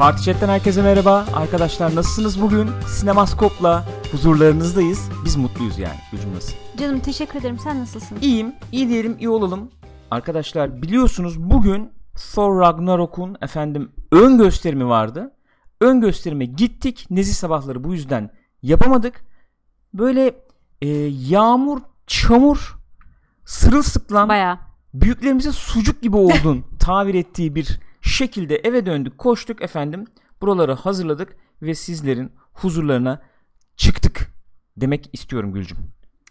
Parti Chat'ten herkese merhaba. Arkadaşlar nasılsınız bugün? Sinemaskop'la huzurlarınızdayız. Biz mutluyuz yani. Gücüm nasıl? Canım teşekkür ederim. Sen nasılsın? İyiyim. iyi diyelim, iyi olalım. Arkadaşlar biliyorsunuz bugün Thor Ragnarok'un efendim ön gösterimi vardı. Ön gösterime gittik. Nezi sabahları bu yüzden yapamadık. Böyle e, yağmur, çamur, sırılsıklam Bayağı. büyüklerimizin sucuk gibi oldun tabir ettiği bir şekilde eve döndük koştuk efendim buraları hazırladık ve sizlerin huzurlarına çıktık demek istiyorum Gülcüm.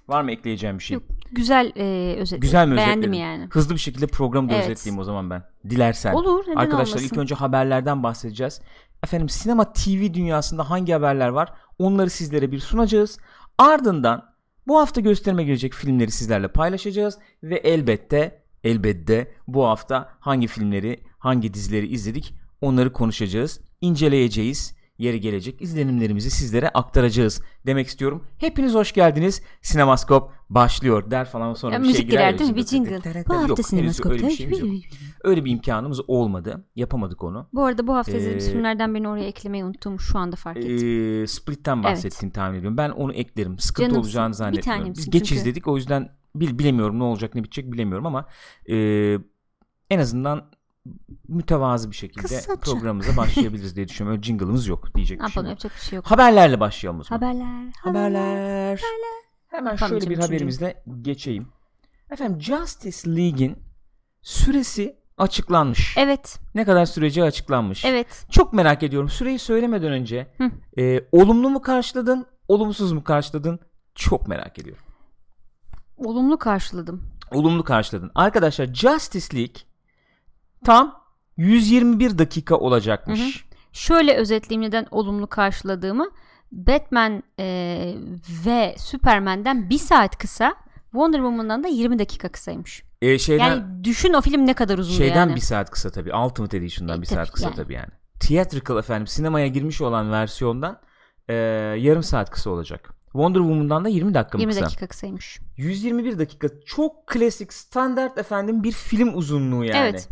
Var mı ekleyeceğim bir şey? Yok, güzel e, özet. Güzel mi Beğendim özetledin? yani. Hızlı bir şekilde programı da Evet. özetleyeyim o zaman ben. Dilersen. Olur. Neden Arkadaşlar olmasın? ilk önce haberlerden bahsedeceğiz. Efendim sinema TV dünyasında hangi haberler var? Onları sizlere bir sunacağız. Ardından bu hafta gösterime girecek filmleri sizlerle paylaşacağız ve elbette elbette bu hafta hangi filmleri, hangi dizileri izledik onları konuşacağız, inceleyeceğiz. Yeri gelecek izlenimlerimizi sizlere aktaracağız demek istiyorum. Hepiniz hoş geldiniz. Sinemaskop başlıyor der falan sonra Ya, bir şey müzik girer. girer değil mi? Bir jingle. Bu hafta henüz sinemaskop. öyle bir şeyimiz yok. Öyle bir imkanımız olmadı. Yapamadık onu. Bu arada bu hafta izlediğimiz Ee, filmlerden birini oraya eklemeyi unuttum. Şu anda fark ettim. Ee, Split'ten bahsettiğini tahmin ediyorum. Ben onu eklerim. Sıkıntı Canımsın. olacağını zannetmiyorum. Biz geç çünkü. izledik o yüzden bil, bilemiyorum ne olacak ne bitecek bilemiyorum ama e, en azından mütevazı bir şekilde Kısaca. programımıza başlayabiliriz diye düşünüyorum. Öyle jingle'ımız yok diyecek ne bir şey yapalım yok. yapacak bir şey yok. Haberlerle başlayalım o zaman. Haberler. Haberler. Hemen şöyle Yapamayacağım bir üçüncü. haberimizle geçeyim. Efendim Justice League'in süresi açıklanmış. Evet. Ne kadar süreci açıklanmış. Evet. Çok merak ediyorum. Süreyi söylemeden önce Hı. e, olumlu mu karşıladın, olumsuz mu karşıladın? Çok merak ediyorum. Olumlu karşıladım. Olumlu karşıladın. Arkadaşlar Justice League tam 121 dakika olacakmış. Şöyle özetleyeyim neden olumlu karşıladığımı. Batman e, ve Superman'den bir saat kısa. Wonder Woman'dan da 20 dakika kısaymış. E, şeyden Yani düşün o film ne kadar uzun şeyden yani. bir saat kısa tabii. Ultimate Edition'dan E, bir tabii saat kısa yani. tabii yani. Theatrical efendim sinemaya girmiş olan versiyondan e, yarım saat kısa olacak. Wonder Woman'dan da 20 dakika mı 20 kısa? dakika kısaymış. 121 dakika çok klasik standart efendim bir film uzunluğu yani. Evet.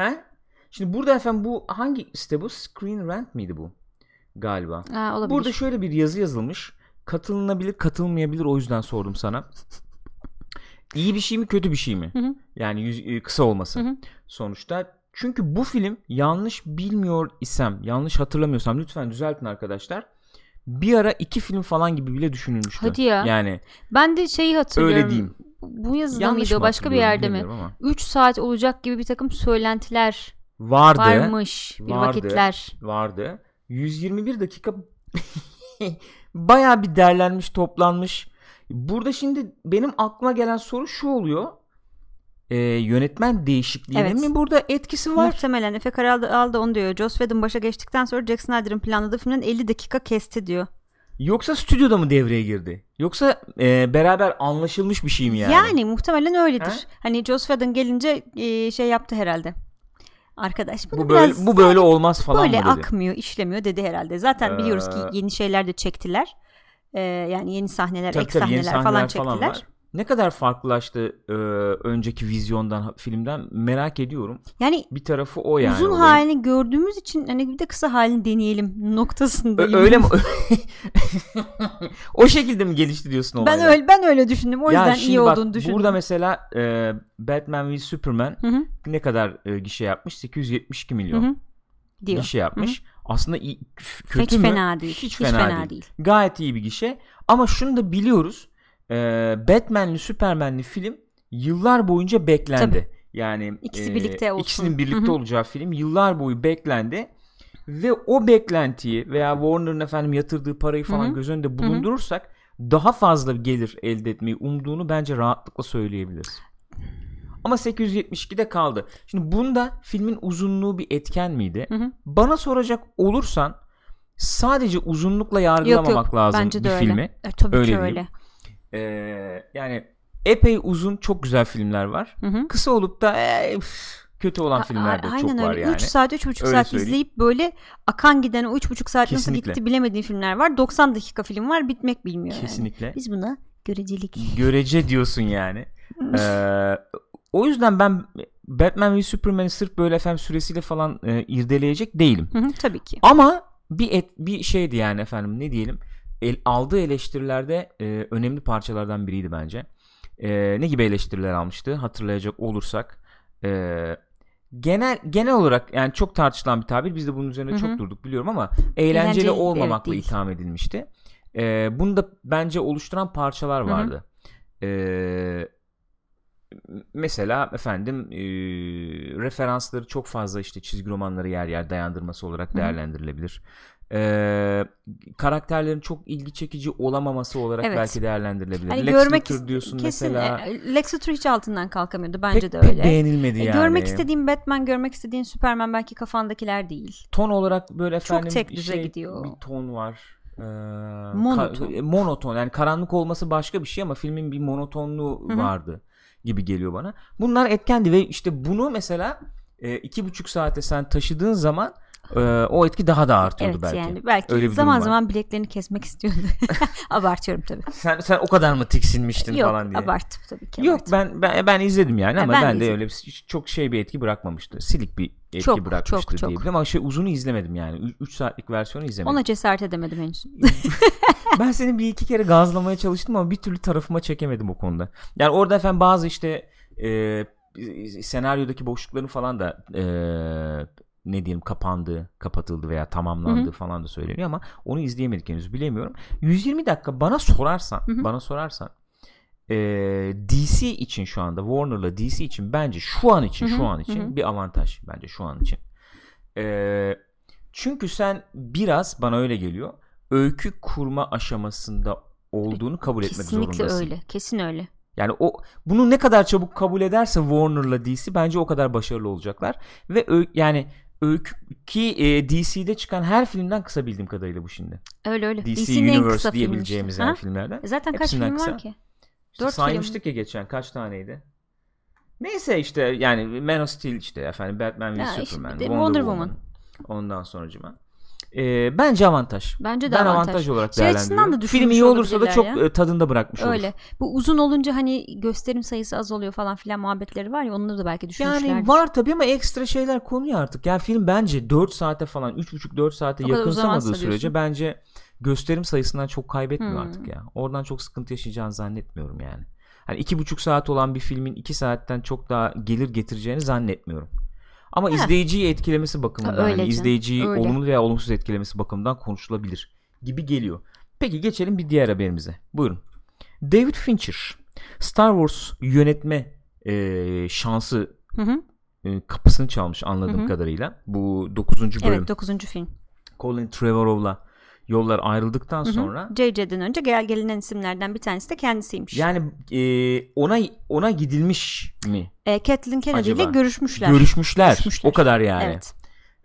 He? Şimdi burada efendim bu hangi site bu? Screen Rant miydi bu? Galiba. Ha, olabilir. Burada şöyle bir yazı yazılmış. Katılınabilir, katılmayabilir o yüzden sordum sana. İyi bir şey mi, kötü bir şey mi? Hı hı. Yani yüz, e, kısa olması Hı hı. sonuçta. Çünkü bu film yanlış bilmiyor isem, yanlış hatırlamıyorsam lütfen düzeltin arkadaşlar. Bir ara iki film falan gibi bile düşünülmüştü. Hadi ya. Yani Ben de şeyi hatırlıyorum. öyle diyeyim. Bu yazıda Yanlış mıydı başka bir yerde mi? bilmiyorum ama. 3 saat olacak gibi bir takım söylentiler Vardı. varmış bir vardı. vakitler. Vardı. 121 dakika bayağı bir derlenmiş, toplanmış. Burada şimdi benim aklıma gelen soru şu oluyor. Ee, yönetmen değişikliğinin Evet. mi burada etkisi var? Muhtemelen Efe Karal aldı onu diyor. Joss Whedon başa geçtikten sonra Jack Snyder'ın planladığı filmden 50 dakika kesti diyor. Yoksa stüdyoda mı devreye girdi? Yoksa e, beraber anlaşılmış bir şey mi yani? Yani, muhtemelen öyledir. Ha? Hani Joss Whedon gelince e, şey yaptı herhalde. Arkadaş bunu bu böyle biraz bu böyle olmaz falan böyle mı dedi? akmıyor, işlemiyor dedi herhalde. Zaten biliyoruz ki Ee, yeni şeyler de çektiler. Ee, yani yeni sahneler, Tabii ek tabii, sahneler, sahneler falan çektiler. var. Ne kadar farklılaştı e, önceki vizyondan filmden merak ediyorum. Yani Bir tarafı o yani. uzun olayın. halini gördüğümüz için hani bir de kısa halini deneyelim noktasındayım. Ö- öyle mi? o şekilde mi gelişti diyorsun Ben olaylar? öyle ben öyle düşündüm. O Ya yüzden iyi bak, olduğunu düşündüm. Burada mesela e, Batman v Superman Hı hı, ne kadar e, gişe yapmış? 872 hı milyon hı. diyor. gişe yapmış. Aslında iyi, kötü Hiç mü? fena değil. Hiç, fena, değil. Gayet iyi bir gişe. Ama şunu da biliyoruz. E, Batman'li Superman'li film yıllar boyunca beklendi. Tabii. Yani İkisi e, birlikte olsun. ikisinin birlikte olacağı film yıllar boyu beklendi. Ve o beklentiyi veya Warner'ın efendim yatırdığı parayı falan göz önünde bulundurursak daha fazla gelir elde etmeyi umduğunu bence rahatlıkla söyleyebiliriz. Ama 872'de kaldı. Şimdi bunda filmin uzunluğu bir etken miydi? Hı hı. Bana soracak olursan sadece uzunlukla yargılamamak yok. lazım Bence de bir öyle. filmi. E, tabii Öyle ki diyeyim. Öyle. Ee, yani epey uzun çok güzel filmler var. Hı hı. Kısa olup da ee, üf, kötü olan filmler de çok aynen var öyle. yani. 3 saat 3,5 Öyle saat söyleyeyim. izleyip böyle akan giden o 3,5 saat Kesinlikle. nasıl gitti bilemediğin filmler var. 90 dakika film var bitmek bilmiyor yani. Kesinlikle. Biz buna görecelik. Görece diyorsun yani. Ee, o yüzden ben Batman ve Superman'i sırf böyle efendim süresiyle falan e, irdeleyecek değilim. Hı hı, tabii ki. Ama bir et, bir şeydi yani efendim ne diyelim el, aldığı eleştirilerde e, önemli parçalardan biriydi bence. E, ne gibi eleştiriler almıştı hatırlayacak olursak. E, genel genel olarak yani çok tartışılan bir tabir biz de bunun üzerine Hı hı. çok durduk biliyorum ama eğlenceli, Eğlenceli, olmamakla evet, itham edilmişti. E, bunu da bence oluşturan parçalar Hı hı. vardı. E, mesela efendim e, referansları çok fazla işte çizgi romanları yer yer dayandırması olarak değerlendirilebilir. E, karakterlerin çok ilgi çekici olamaması olarak Evet. belki değerlendirilebilir. Hani Lex görmek Luthor diyorsun kesin mesela. e, Lex Luthor hiç altından kalkamıyordu bence pek, de pek öyle. beğenilmedi E, yani. Görmek istediğin Batman, görmek istediğin Superman belki kafandakiler değil. ton olarak böyle Çok efendim tek düze şey, gidiyor. bir ton var. Ee, Monoton. ka- e, monoton yani karanlık olması başka bir şey ama filmin bir monotonluğu Hı hı. vardı gibi geliyor bana. Bunlar etkendi ve işte bunu mesela e, iki buçuk saate sen taşıdığın zaman e, o etki daha da artıyordu Evet belki. yani belki Öyle bir zaman zaman bileklerini kesmek istiyordu. Abartıyorum tabii. Sen sen o kadar mı tiksinmiştin Yok falan diye. abarttım tabii ki. Yok ben, ben ben izledim yani Ha, ama ben ben, de de izledim. öyle bir, çok şey bir etki bırakmamıştı. Silik bir etki Çok, bırakmıştı çok, çok. diyebilirim ama şey uzunu izlemedim yani. 3 saatlik versiyonu izlemedim. Ona cesaret edemedim henüz. ben seni bir iki kere gazlamaya çalıştım ama bir türlü tarafıma çekemedim o konuda. Yani orada efendim bazı işte e, senaryodaki boşlukların falan da e, ne diyelim kapandı, kapatıldı veya tamamlandı Hı hı. falan da söyleniyor ama onu izleyemedik henüz bilemiyorum. 120 dakika bana sorarsan, Hı hı. bana sorarsan e, DC için şu anda Warner'la DC için bence şu an için Hı hı, şu an için hı hı. bir avantaj bence şu an için. E, çünkü sen biraz bana öyle geliyor. Öykü kurma aşamasında olduğunu kabul etmek Kesinlikle zorundasın. öyle. Kesin öyle. Yani o bunu ne kadar çabuk kabul ederse Warner'la DC bence o kadar başarılı olacaklar ve ö- yani öykü ki e, DC'de çıkan her filmden kısa bildiğim kadarıyla bu şimdi. Öyle öyle. DC en Universe diyebileceğimiz işte. Ha? filmlerden. E Zaten kaç Hepsinden film kısa. var ki? İşte Dört film. saymıştık ya geçen kaç taneydi? Neyse işte yani Man of Steel işte efendim Batman ve işte Superman, de Wonder, Wonder Woman. Woman. Ondan sonracıma. Ee, bence avantaj. Bence de ben avantaj. avantaj olarak Şey değerlendiriyorum. da Film iyi olursa da çok ya. e, tadında bırakmış olur. Öyle. Bu uzun olunca hani gösterim sayısı az oluyor falan filan muhabbetleri var ya onları da belki düşünmüşlerdir. Yani var tabii ama ekstra şeyler konuyor artık. Yani film bence 4 saate falan 3,5-4 saate O yakınsamadığı sürece bence gösterim sayısından çok kaybetmiyor Hmm. artık ya. Oradan çok sıkıntı yaşayacağını zannetmiyorum yani. Hani iki buçuk saat olan bir filmin iki saatten çok daha gelir getireceğini zannetmiyorum. Ama Ha. izleyiciyi etkilemesi bakımından, Ha, canım, izleyiciyi öyle. olumlu veya olumsuz etkilemesi bakımından konuşulabilir gibi geliyor. Peki geçelim bir diğer haberimize. Buyurun. David Fincher Star Wars yönetme e, şansı Hı hı. e, kapısını çalmış anladığım Hı hı. kadarıyla. Bu 9. bölüm Evet 9. film. Colin Trevorrow'la yollar ayrıldıktan Hı hı. sonra JJ'den önce gel gelinen isimlerden bir tanesi de kendisiymiş. yani e, ona ona gidilmiş mi? E, Kathleen Kennedy ile görüşmüşler. Görüşmüşler. Görüşmüşler. O kadar yani. Evet.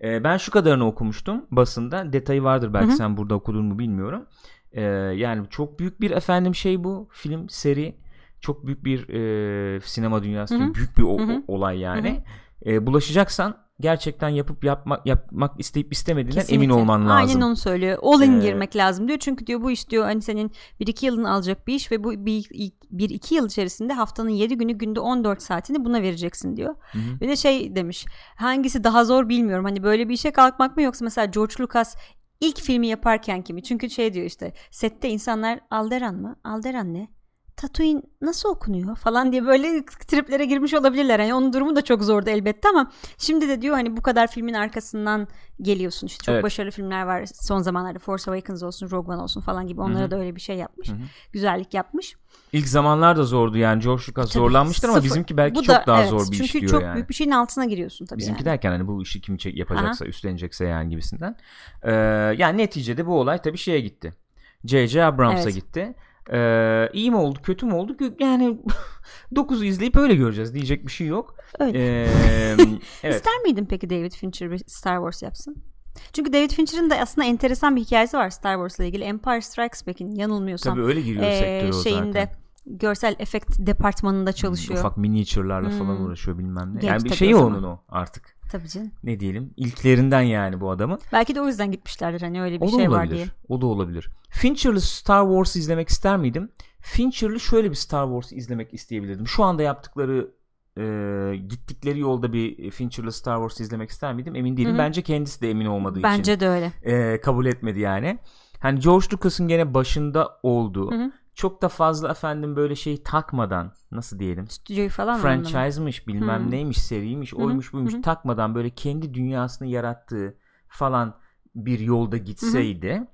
E, ben şu kadarını okumuştum basında. Detayı vardır belki Hı hı. sen burada okudun mu bilmiyorum. E, yani çok büyük bir efendim şey bu film seri. Çok büyük bir e, sinema dünyası Hı hı. için büyük bir o- olay yani. E, bulaşacaksan gerçekten yapıp yapmak yapmak isteyip istemediğinden Kesinlikle. emin olman lazım. Aynen onu söylüyor. All in Ee, girmek lazım diyor. Çünkü diyor bu iş diyor hani senin 1-2 yılını alacak bir iş ve bu 1-2 yıl içerisinde haftanın 7 günü günde 14 saatini buna vereceksin diyor. Hı. Bir de şey demiş. Hangisi daha zor bilmiyorum. Hani böyle bir işe kalkmak mı yoksa mesela George Lucas ilk filmi yaparken kimi? Çünkü şey diyor işte sette insanlar Alderan mı? Alderan ne? Tatooine nasıl okunuyor falan diye böyle triplere girmiş olabilirler. Yani onun durumu da çok zordu elbette ama şimdi de diyor hani bu kadar filmin arkasından geliyorsun. İşte çok Evet. başarılı filmler var son zamanlarda. Force Awakens olsun, Rogue One olsun falan gibi. Onlara Hı hı. da öyle bir şey yapmış. Hı hı. Güzellik yapmış. İlk zamanlar da zordu yani George Lucas Tabii, zorlanmıştır ama sıfır. bizimki belki Bu çok da- daha evet, zor bir çünkü iş diyor çok yani. büyük bir şeyin altına giriyorsun tabii Bizimki yani. derken hani bu işi kim yapacaksa, üstlenecekse yani gibisinden. Ee, yani neticede bu olay tabii şeye gitti. J.J. Abrams'a Evet. gitti. Ee, iyi mi oldu, kötü mü oldu? Yani 9'u izleyip öyle göreceğiz. Diyecek bir şey yok. Öyle. Ee, evet. İster miydin peki David Fincher bir Star Wars yapsın? Çünkü David Fincher'ın da aslında enteresan bir hikayesi var Star Wars'la ilgili. Empire Strikes Back'in yanılmıyorsam. Tabii öyle giriyor ee, sektöre o şeyinde zaten. görsel efekt departmanında çalışıyor. Ufak miniature'larla falan Hmm. uğraşıyor bilmem ne. Genç yani bir zaman. onun o artık. Tabii canım. Ne diyelim? İlklerinden yani bu adamın. Belki de o yüzden gitmişlerdir hani öyle bir O şey olabilir. var diye. O da olabilir. Fincher'lı Star Wars izlemek ister miydim? Fincher'lı şöyle bir Star Wars izlemek isteyebilirdim. Şu anda yaptıkları e, gittikleri yolda bir Fincher'lı Star Wars izlemek ister miydim? Emin değilim. Hı hı. Bence kendisi de emin olmadığı Bence için de öyle. e, kabul etmedi yani. Hani George Lucas'ın gene başında olduğu Hı hı. Çok da fazla efendim böyle şey takmadan nasıl diyelim Stüdyoyu falan franchise'mış bilmem Hı. neymiş seriymiş hı, oymuş buymuş hı hı. takmadan böyle kendi dünyasını yarattığı falan bir yolda gitseydi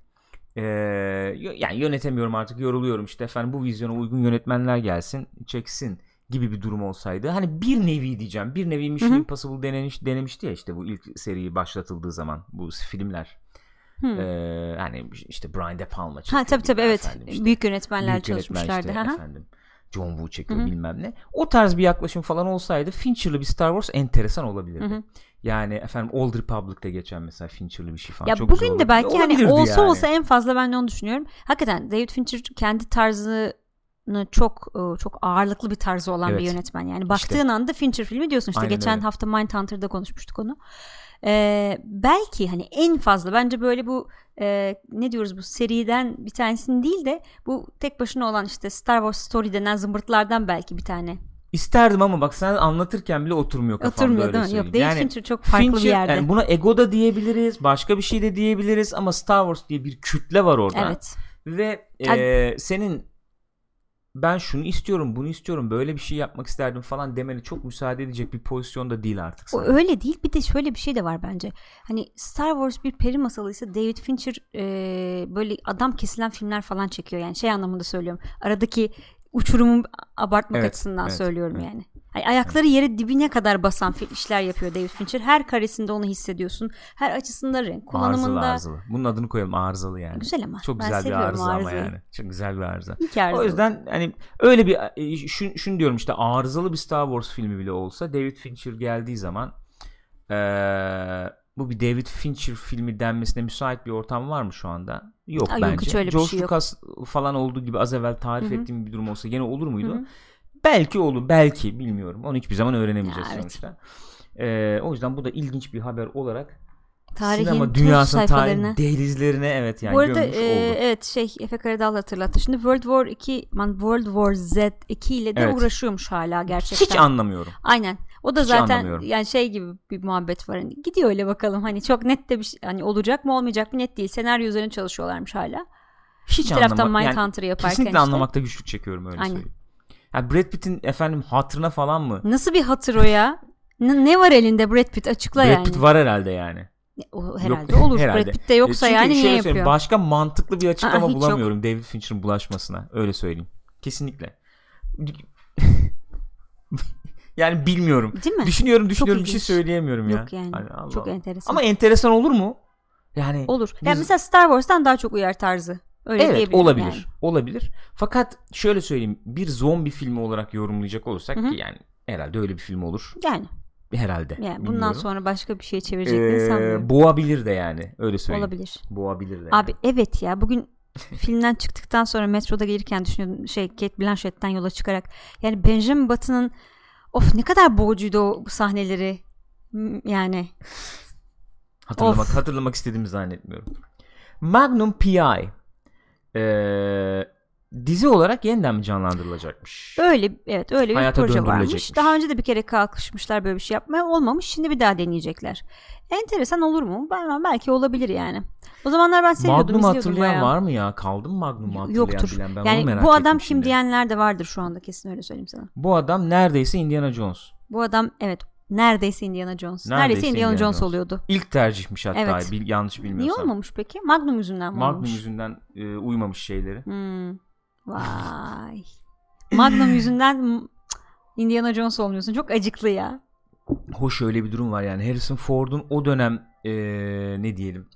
y- yani yönetemiyorum artık yoruluyorum işte efendim bu vizyona uygun yönetmenler gelsin çeksin gibi bir durum olsaydı hani bir nevi diyeceğim bir nevi Mission Hı hı. Impossible denemiş, denemişti ya işte bu ilk seri başlatıldığı zaman bu filmler Hı. Eee, hani işte Brian De Palma ha çekiyor tabii tabii bilmem evet. efendim işte Büyük yönetmenler büyük yönetmen çalışmışlardı. işte efendim John Woo çekiyor Hı hı. bilmem ne. O tarz bir yaklaşım falan olsaydı Fincher'lı bir Star Wars enteresan olabilirdi. Hı hı. Yani efendim Old Republic'te geçen mesela Fincher'lı bir şey falan Ya çok güzel bugün de belki hani olsa yani. olsa en fazla ben de onu düşünüyorum. Hakikaten David Fincher kendi tarzını çok e, çok ağırlıklı bir tarzı olan bir Evet. yönetmen. Yani baktığın anda Fincher filmi diyorsun işte Aynen geçen öyle. hafta Mindhunter'da konuşmuştuk onu. Ee, belki hani en fazla bence böyle bu e, ne diyoruz bu seriden bir tanesini değil de bu tek başına olan işte Star Wars Story denen zımbırtlardan belki bir tane. İsterdim ama bak sen anlatırken bile oturmuyor kafamda Oturmuyor öyle değil mi? Yok. David yani Fincher çok farklı Fincher, bir yerde. yani buna ego da diyebiliriz başka bir şey de diyebiliriz ama Star Wars diye bir kütle var orada. evet. Ve e, senin ben şunu istiyorum bunu istiyorum böyle bir şey yapmak isterdim falan demeni çok müsaade edecek bir pozisyonda değil artık O sana. öyle değil. Bir de şöyle bir şey de var bence. Hani Star Wars bir peri masalıysa David Fincher e, böyle adam kesilen filmler falan çekiyor. Yani şey anlamında söylüyorum. Aradaki uçurumu abartmak Evet, açısından evet, söylüyorum evet. yani. Hani ayakları yere dibine kadar basan işler yapıyor David Fincher. Her karesinde onu hissediyorsun. Her açısında renk kullanımında. Arızalı arızalı. Bunun adını koyalım arızalı yani. Güzel ama. Çok güzel bir arıza ama arızayı. yani. Çok güzel bir arıza. İyi arızalı. O yüzden hani öyle bir e, şun, şunu diyorum işte arızalı bir Star Wars filmi bile olsa David Fincher geldiği zaman eee, bu bir David Fincher filmi denmesine müsait bir ortam var mı şu anda? Yok Aa, yok, bence. hiç öyle bir George şey yok. Lucas falan olduğu gibi az evvel tarif Hı hı. ettiğim bir durum olsa gene olur muydu? Hı hı. Belki olur belki bilmiyorum. Onu hiçbir zaman öğrenemeyeceğiz evet. sonuçta. Eee, o yüzden bu da ilginç bir haber olarak Tarihin sinema dünyasının tarih dehlizlerine evet yani Bu arada gömmüş e, oldu. evet şey Efe Karadal hatırlattı. Şimdi World War 2 man World War Z 2 ile de Evet. uğraşıyormuş hala gerçekten. Hiç anlamıyorum. Aynen. O da Hiç zaten yani şey gibi bir muhabbet var. Hani gidiyor öyle bakalım. Hani çok net de bir şey hani olacak mı olmayacak mı net değil. Senaryo üzerine çalışıyorlarmış hala. Hiç Bir taraftan anlama- yani Mindhunter'ı yaparken kesinlikle işte. anlamakta güçlük çekiyorum öyle Aynen. söyleyeyim. Yani Brad Pitt'in efendim hatırına falan mı? Nasıl bir hatır o ya? Ne var elinde Brad Pitt açıkla Brad yani. Pitt var herhalde yani. O herhalde olur. herhalde. Brad Pitt de yoksa E, çünkü yani niye yapıyor? Başka mantıklı bir açıklama Aa, hiç yok. bulamıyorum David Fincher'ın bulaşmasına. Öyle söyleyeyim. Kesinlikle. yani bilmiyorum. Değil mi? Düşünüyorum düşünüyorum bir şey ilginç. söyleyemiyorum ya. Yok yani. Hani Allah Çok Allah. enteresan. Ama enteresan olur mu? Yani olur. Yani biz- mesela Star Wars'tan daha çok uyar tarzı. Öyle evet olabilir. yani. Olabilir. Fakat şöyle söyleyeyim bir zombi filmi olarak yorumlayacak olursak Hı hı. ki yani herhalde öyle bir film olur. Yani, Herhalde. yani bundan bilmiyorum. sonra başka bir şey çevireceklerini Ee, sanmıyorum. boğabilir de yani. Öyle söyleyeyim. Olabilir. Boğabilir de. yani. Abi evet ya bugün filmden çıktıktan sonra metroda gelirken düşünüyordum şey Kate Blanchett'ten yola çıkarak yani Benjamin Button'ın of ne kadar boğucuydu o sahneleri yani Hatırlamak, Of. hatırlamak istediğimi zannetmiyorum. Magnum P.I. Ee, dizi olarak yeniden mi canlandırılacakmış? öyle evet öyle bir proje varmış. Daha önce de bir kere kalkışmışlar böyle bir şey yapmaya olmamış. Şimdi bir daha deneyecekler. Enteresan olur mu? Ben belki olabilir yani. O zamanlar ben seviyordum, Magnum hatırlayan bayağı. var mı ya? Kaldı mı Magnum'u hatırlayan Yoktur. bilen? Ben yani merak bu adam kim şimdi. diyenler de vardır şu anda kesin öyle söyleyeyim sana. Bu adam neredeyse Indiana Jones. Bu adam evet neredeyse Indiana Jones. Neredeyse, Neredeyse Indiana, Indiana Jones, Jones. oluyordu. İlk tercihmiş hatta Evet. bil- yanlış bilmiyorsam. Niye olmamış peki? Magnum yüzünden mi Magnum olmuş? yüzünden e, uymamış şeyleri. Hmm. Vay. Magnum yüzünden Indiana Jones olmuyorsun. Çok acıklı ya. Hoş öyle bir durum var yani Harrison Ford'un o dönem e, ne diyelim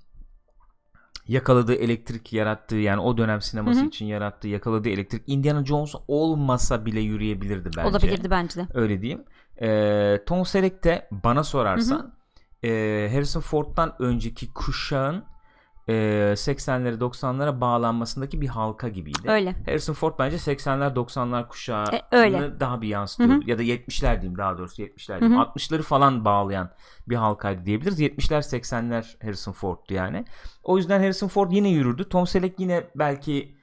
yakaladığı elektrik yarattığı yani o dönem sineması Hı hı. için yarattığı yakaladığı elektrik Indiana Jones olmasa bile yürüyebilirdi bence. Olabilirdi bence de. Öyle diyeyim. E, Tom Selleck de bana sorarsan e, Harrison Ford'dan önceki kuşağın e, 80'lere 90'lara bağlanmasındaki bir halka gibiydi. Öyle. Harrison Ford bence 80'ler 90'lar kuşağı E, öyle. daha bir yansıtıyor. Hı hı. Ya da 70'ler diyeyim daha doğrusu 70'ler Hı diyeyim. hı. 60'ları falan bağlayan bir halkaydı diyebiliriz. 70'ler 80'ler Harrison Ford'tu yani. O yüzden Harrison Ford yine yürürdü. Tom Selleck yine belki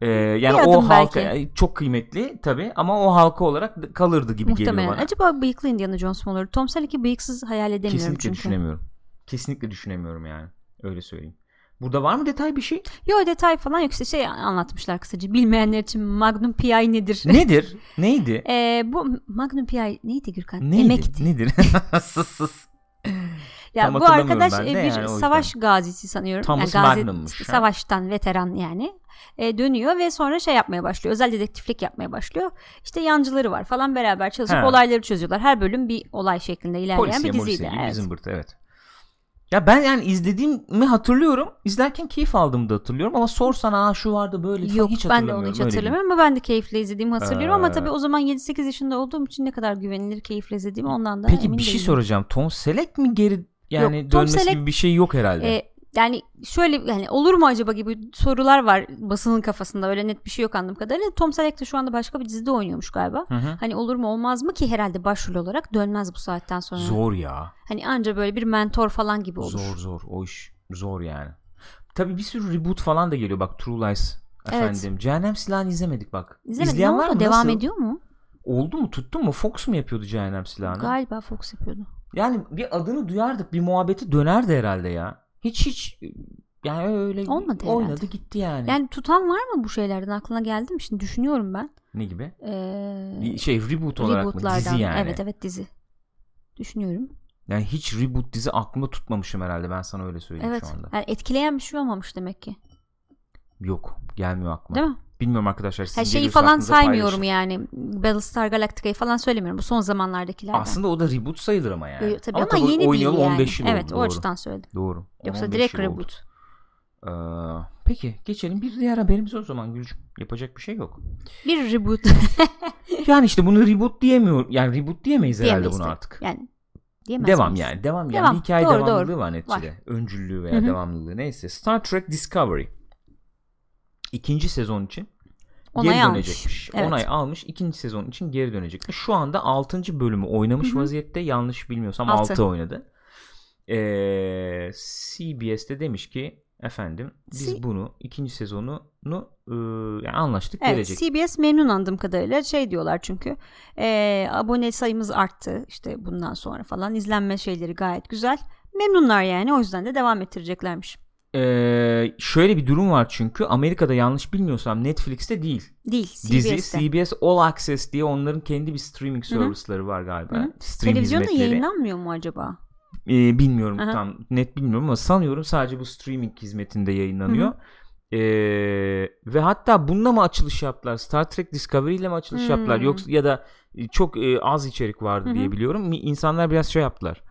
Ee, yani Bir o halka belki. çok kıymetli tabi ama o halka olarak kalırdı gibi geliyor Muhtemelen. bana. Acaba bıyıklı Indiana Jones mu olur? Tom Selleck'i bıyıksız hayal edemiyorum Kesinlikle çünkü. düşünemiyorum. Kesinlikle düşünemiyorum yani. Öyle söyleyeyim. Burada var mı detay bir şey? Yo detay falan yok işte şey anlatmışlar kısaca. Bilmeyenler için Magnum PI nedir? Nedir? Neydi? Ee, bu Magnum PI neydi Gürkan? Neydi? Emekti. Nedir? sus sus. Ya Tam bu arkadaş e, bir yani savaş gazisi sanıyorum. Thomas Yani gazi- Magnum'muş, işte savaştan veteran yani. E, dönüyor ve sonra şey yapmaya başlıyor. Özel dedektiflik yapmaya başlıyor. İşte yancıları var falan beraber çalışıp Ha. olayları çözüyorlar. Her bölüm bir olay şeklinde ilerleyen Polisiye bir diziydi. gibi Evet. bizim bırtı evet. Ya ben yani izlediğimi hatırlıyorum. İzlerken keyif aldığımı da hatırlıyorum ama sorsan aa şu vardı böyle falan Yok hiç ben de onu hiç hatırlamıyorum ama ben de keyifle izlediğimi hatırlıyorum ama Ee, tabii o zaman 7-8 yaşında olduğum için ne kadar güvenilir keyifle izlediğimi ondan da Peki emin bir şey değilim. soracağım. Tom Selleck mi geri yani Yok, dönmesi Selleck- gibi bir şey yok herhalde. E, yani şöyle yani olur mu acaba gibi sorular var basının kafasında öyle net bir şey yok anladığım kadarıyla. Tom Selleck de şu anda başka bir dizide oynuyormuş galiba. Hı hı. Hani olur mu olmaz mı ki herhalde başrol olarak dönmez bu saatten sonra. Zor ya. Hani anca böyle bir mentor falan gibi olur. Zor zor. O iş zor yani. Tabii bir sürü reboot falan da geliyor. Bak True Lies Evet. efendim. Cehennem Silahı'nı izlemedik bak. İzlemedim. İzleyen ne var oldu? mı? Devam Nasıl? ediyor mu? Oldu mu? Tuttu mu? Fox mu yapıyordu Cehennem Silahı'nı? Galiba Fox yapıyordu. Yani bir adını duyardık. Bir muhabbeti dönerdi herhalde ya. Hiç hiç yani öyle Olmadı oynadı herhalde. gitti yani. Yani tutan var mı bu şeylerden aklına geldi mi? Şimdi düşünüyorum ben. Ne gibi? Ee, Bir şey reboot olarak mı? Dizi yani. Evet evet dizi. Düşünüyorum. Yani hiç reboot dizi aklımda tutmamışım herhalde. Ben sana öyle söyleyeyim Evet. şu anda. Yani etkileyen bir şey olmamış demek ki. Yok. Gelmiyor aklıma. Değil mi? Bilmiyorum arkadaşlar. Her şeyi falan saymıyorum paylaşın. yani. Battlestar Galactica'yı falan söylemiyorum. Bu son zamanlardakilerden. Aslında o da reboot sayılır ama yani. Yo, tabii ama, yeni oynayalı değil yani. 15 yıl evet oldu. o doğru. açıdan söyledim. Doğru. Yoksa 15 direkt reboot. Ee, peki geçelim bir diğer haberimiz o zaman Gülcüm. Yapacak bir şey yok. Bir reboot Yani işte bunu reboot diyemiyor. Yani reboot diyemeyiz herhalde diyemeyiz bunu de. artık. Yani diyemez Devam miyiz? yani. Devam, yani. Devam. Bir hikaye Doğru, devamlılığı doğru. var neticede. Öncüllüğü veya Hı hı. devamlılığı neyse. Star Trek Discovery ikinci sezon için Onay geri almış. dönecekmiş. Evet. Onay almış. ikinci sezon için geri dönecekmiş. Şu anda 6. bölümü oynamış Hı hı. vaziyette. Yanlış bilmiyorsam Altı. 6 oynadı. Ee, CBS'de demiş ki efendim biz C- bunu ikinci sezonunu e, yani anlaştık Evet gelecek. CBS memnun anladığım kadarıyla şey diyorlar çünkü e, abone sayımız arttı işte bundan sonra falan izlenme şeyleri gayet güzel memnunlar yani o yüzden de devam ettireceklermiş Ee, şöyle bir durum var çünkü Amerika'da yanlış bilmiyorsam Netflix'te değil. değil Dizi CBS'te. CBS All Access diye onların kendi bir streaming service'ları var galiba. Hı hı. Stream televizyonda hizmetleri. yayınlanmıyor mu acaba Ee, bilmiyorum Aha. tam net bilmiyorum ama sanıyorum sadece bu streaming hizmetinde yayınlanıyor. Ee, ve hatta bununla mı açılış yaptılar? Star Trek Discovery ile mi açılış Hmm. yaptılar? Yoksa ya da çok e, az içerik vardı Hı hı. diye biliyorum. İnsanlar biraz şey yaptılar.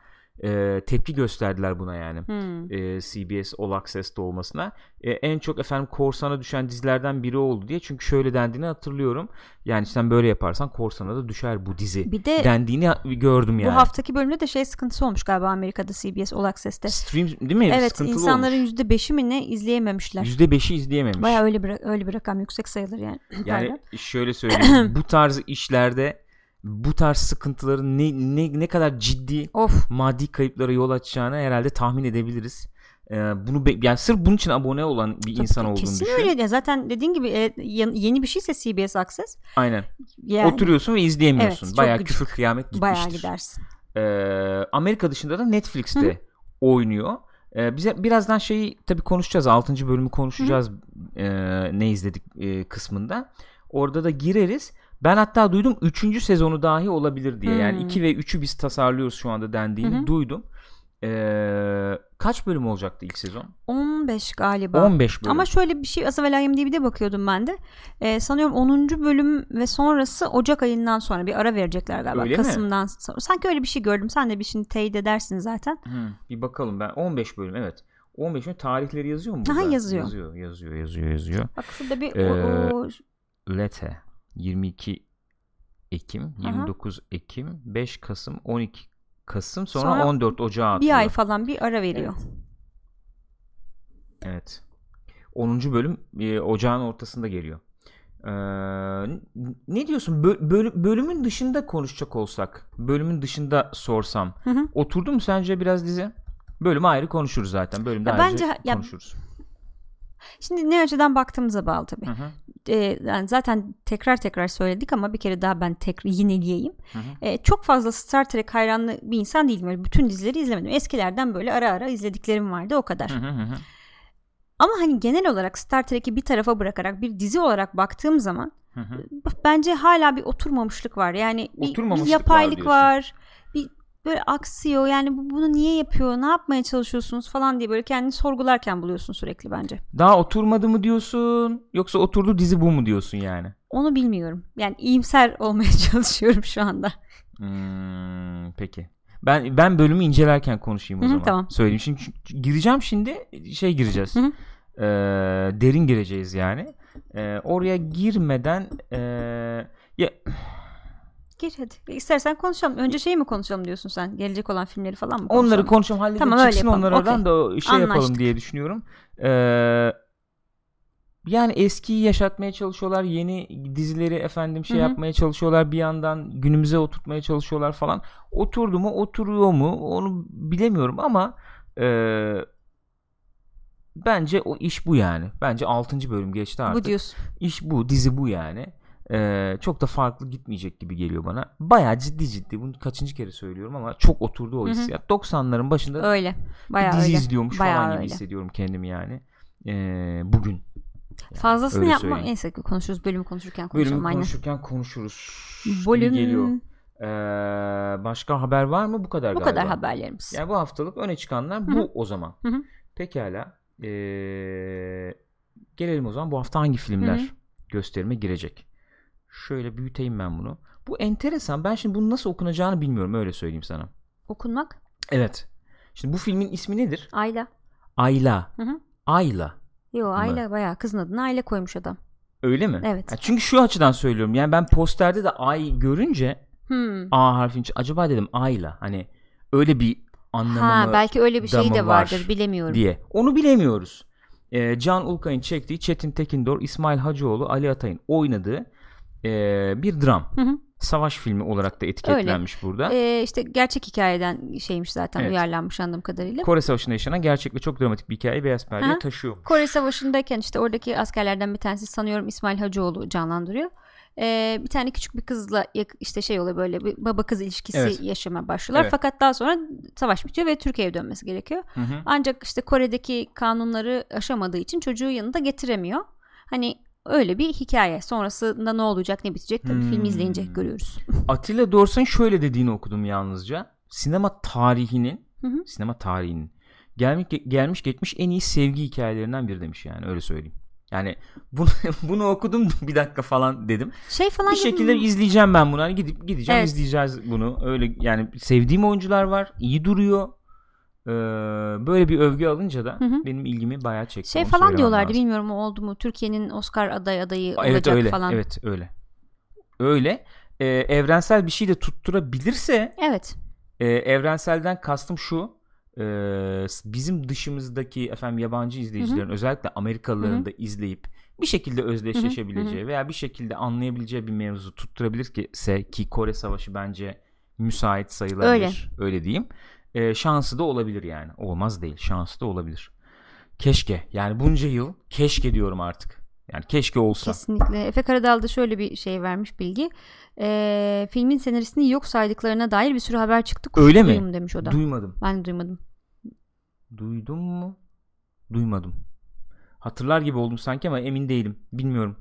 Ee, tepki gösterdiler buna yani. Hmm. e, CBS All Access'te olmasına. E, en çok efendim korsana düşen dizilerden biri oldu diye. Çünkü şöyle dendiğini hatırlıyorum. Yani sen böyle yaparsan korsana da düşer bu dizi. Bir de dendiğini gördüm yani. bu haftaki bölümde de şey sıkıntısı olmuş galiba Amerika'da CBS All Access'te Stream değil mi? evet Sıkıntılı insanların olmuş. yüzde beşi mi ne izleyememişler %5'i izleyememiş. Baya öyle bir öyle bir rakam yüksek sayılır yani. yani şöyle söyleyeyim. bu tarz işlerde bu tarz sıkıntıların ne, ne, ne kadar ciddi Of. maddi kayıplara yol açacağını herhalde tahmin edebiliriz. Ee, bunu be- yani sırf bunun için abone olan bir insan Tabii, olduğunu Kesin düşün. öyle. Zaten dediğin gibi e, yeni bir şeyse CBS Access Aynen. yani Oturuyorsun ve izleyemiyorsun. Evet, Bayağı küfür kıyamet gitmiştir. bayağı gidersin. Ee, Amerika dışında da Netflix'te oynuyor. Ee, bize birazdan şeyi tabii konuşacağız. 6. bölümü konuşacağız. Ee, ne izledik e, kısmında. Orada da gireriz. Ben hatta duydum 3. sezonu dahi olabilir diye. Yani Hmm. 2 ve 3'ü biz tasarlıyoruz şu anda dendiğini Hı hı. duydum. Ee, kaç bölüm olacaktı ilk sezon? 15 galiba. 15 bölüm. Ama şöyle bir şey evvel IMDb'de bakıyordum ben de. Ee, sanıyorum 10. bölüm ve sonrası Ocak ayından sonra bir ara verecekler galiba. Öyle mi? Kasım'dan sonra. Sanki öyle bir şey gördüm. Sen de bir şimdi teyit edersin zaten. Hı, bir bakalım ben 15 bölüm evet. 15 bölüm tarihleri yazıyor mu? Aha, yazıyor. Yazıyor, yazıyor, yazıyor, yazıyor. Bak şurada bir Ee, o, o- Lete 22 Ekim, 29 Ekim, 5 Kasım, 12 Kasım sonra, Sonra 14 Ocağı atıyor. bir ay falan bir ara veriyor. Evet. 10. bölüm e, ocağın ortasında geliyor. Ee, ne diyorsun? Bö- böl- bölümün dışında konuşacak olsak, bölümün dışında sorsam, Hı hı. oturdu mu sence biraz dizi? Bölümü ayrı konuşuruz zaten. Bölümde Ya ayrıca bence- ya- konuşuruz. Şimdi ne açıdan baktığımıza bağlı tabii. Hı hı. E, yani zaten tekrar tekrar söyledik ama bir kere daha ben tekrar yineleyeyim. Hı hı. E, çok fazla Star Trek hayranlı bir insan değilim. Öyle bütün dizileri izlemedim. Eskilerden böyle ara ara izlediklerim vardı o kadar. Hı hı hı. Ama hani genel olarak Star Trek'i bir tarafa bırakarak bir dizi olarak baktığım zaman Hı hı. bence hala bir oturmamışlık var. Yani bir, bir var yapaylık diyorsun. var. Böyle aksıyor. Yani bu- bunu niye yapıyor? Ne yapmaya çalışıyorsunuz falan diye böyle kendini sorgularken buluyorsun sürekli bence. Daha oturmadı mı diyorsun yoksa oturdu dizi bu mu diyorsun yani? Onu bilmiyorum. Yani iyimser olmaya çalışıyorum şu anda. Hmm, peki. Ben ben bölümü incelerken konuşayım o Hı hı, zaman. tamam. Söyleyeyim. Şimdi gireceğim şimdi şey gireceğiz. Ee, derin gireceğiz yani. Ee, oraya girmeden ee, ya Gir hadi. İstersen konuşalım. Önce şey mi konuşalım diyorsun sen? Gelecek olan filmleri falan mı konuşalım? onları konuşalım halledelim Tamam, öyle çıksın yapalım. onlar oradan Okey. da şey yapalım Anlaştık. diye düşünüyorum. Ee, yani eskiyi yaşatmaya çalışıyorlar. Yeni dizileri efendim şey Hı hı. yapmaya çalışıyorlar. Bir yandan günümüze oturtmaya çalışıyorlar falan. Oturdu mu oturuyor mu onu bilemiyorum ama ee, bence o iş bu yani. Bence 6. bölüm geçti artık. Bu diyorsun. İş bu, dizi bu yani. Ee, çok da farklı gitmeyecek gibi geliyor bana. Bayağı ciddi ciddi. Bunu kaçıncı kere söylüyorum ama çok oturdu o Hı hı. hissiyat. 90'ların başında Öyle. Bayağı bir dizi öyle. izliyormuş Bayağı falan gibi öyle. hissediyorum kendimi yani. Ee, bugün. Yani Fazlasını öyle yapma. söyleyeyim. Neyse konuşuruz. Bölümü konuşurken konuşalım. Bölümü aynen. konuşurken konuşuruz. Bölüm. geliyor. Ee, başka haber var mı? Bu kadar Bu galiba. kadar haberlerimiz. Yani bu haftalık öne çıkanlar Hı bu hı. o zaman. Hı hı. Pekala. Ee, gelelim o zaman bu hafta hangi filmler Hı hı. gösterime girecek? Şöyle büyüteyim ben bunu. Bu enteresan. Ben şimdi bunun nasıl okunacağını bilmiyorum öyle söyleyeyim sana. Okunmak. Evet. Şimdi bu filmin ismi nedir? Ayla. Ayla. Hı hı. Ayla. Yo Ayla bayağı kızın adını Ayla koymuş adam. Öyle mi? Evet. Ya çünkü şu açıdan söylüyorum. Yani ben posterde de ay görünce Hmm. A harfini acaba dedim Ayla. Hani öyle bir anlamı Ha mı belki öyle bir şey mı de var vardır bilemiyorum. diye. Onu bilemiyoruz. Ee, Can Ulkay'ın çektiği Çetin Tekindor, İsmail Hacıoğlu, Ali Atay'ın oynadığı ee, bir dram. Hı hı. Savaş filmi olarak da etiketlenmiş burada. Ee, işte gerçek hikayeden şeymiş zaten Evet. uyarlanmış anladığım kadarıyla. Kore Savaşı'nda yaşanan gerçek ve çok dramatik bir hikaye beyaz perdeye taşıyor. Kore Savaşı'ndayken işte oradaki askerlerden bir tanesi sanıyorum İsmail Hacıoğlu canlandırıyor. Ee, bir tane küçük bir kızla işte şey oluyor böyle bir baba kız ilişkisi Evet. yaşamaya başlıyorlar. Evet. Fakat daha sonra savaş bitiyor ve Türkiye'ye dönmesi gerekiyor. Hı hı. Ancak işte Kore'deki kanunları aşamadığı için çocuğu yanında getiremiyor. Hani öyle bir hikaye. Sonrasında ne olacak ne bitecek tabii Hmm. filmi izleyince görüyoruz. Atilla Dorsan şöyle dediğini okudum yalnızca. Sinema tarihinin Hı hı. sinema tarihinin gelmiş gelmiş geçmiş en iyi sevgi hikayelerinden biri demiş yani öyle söyleyeyim. Yani bunu bunu okudum bir dakika falan dedim. Şey falan Bir şekilde mi? izleyeceğim ben bunu. Hani gidip gideceğim Evet. izleyeceğiz bunu. Öyle yani sevdiğim oyuncular var. iyi duruyor. Ee, böyle bir övgü alınca da Hı hı. benim ilgimi bayağı çekti. şey onu falan diyorlardı lazım. bilmiyorum oldu mu Türkiye'nin Oscar aday adayı Evet olacak öyle. falan. Evet öyle. Öyle. Ee, evrensel bir şey de tutturabilirse Evet. e, evrenselden kastım şu. e, bizim dışımızdaki efendim yabancı izleyicilerin özellikle Amerikalıların Hı hı. da izleyip bir şekilde özdeşleşebileceği veya bir şekilde anlayabileceği bir mevzu tutturabilir ki Kore Savaşı bence müsait sayılabilir. Öyle, diyeyim. E, şansı da olabilir yani. Olmaz değil. Şansı da olabilir. Keşke. Yani bunca yıl keşke diyorum artık. Yani keşke olsa. Kesinlikle. Efe Karadal da şöyle bir şey vermiş bilgi. Ee, filmin senaristini yok saydıklarına dair bir sürü haber çıktı. Öyle mi? Demiş o da. Duymadım. ben de duymadım. Duydum mu? Duymadım. Hatırlar gibi oldum sanki ama emin değilim. Bilmiyorum.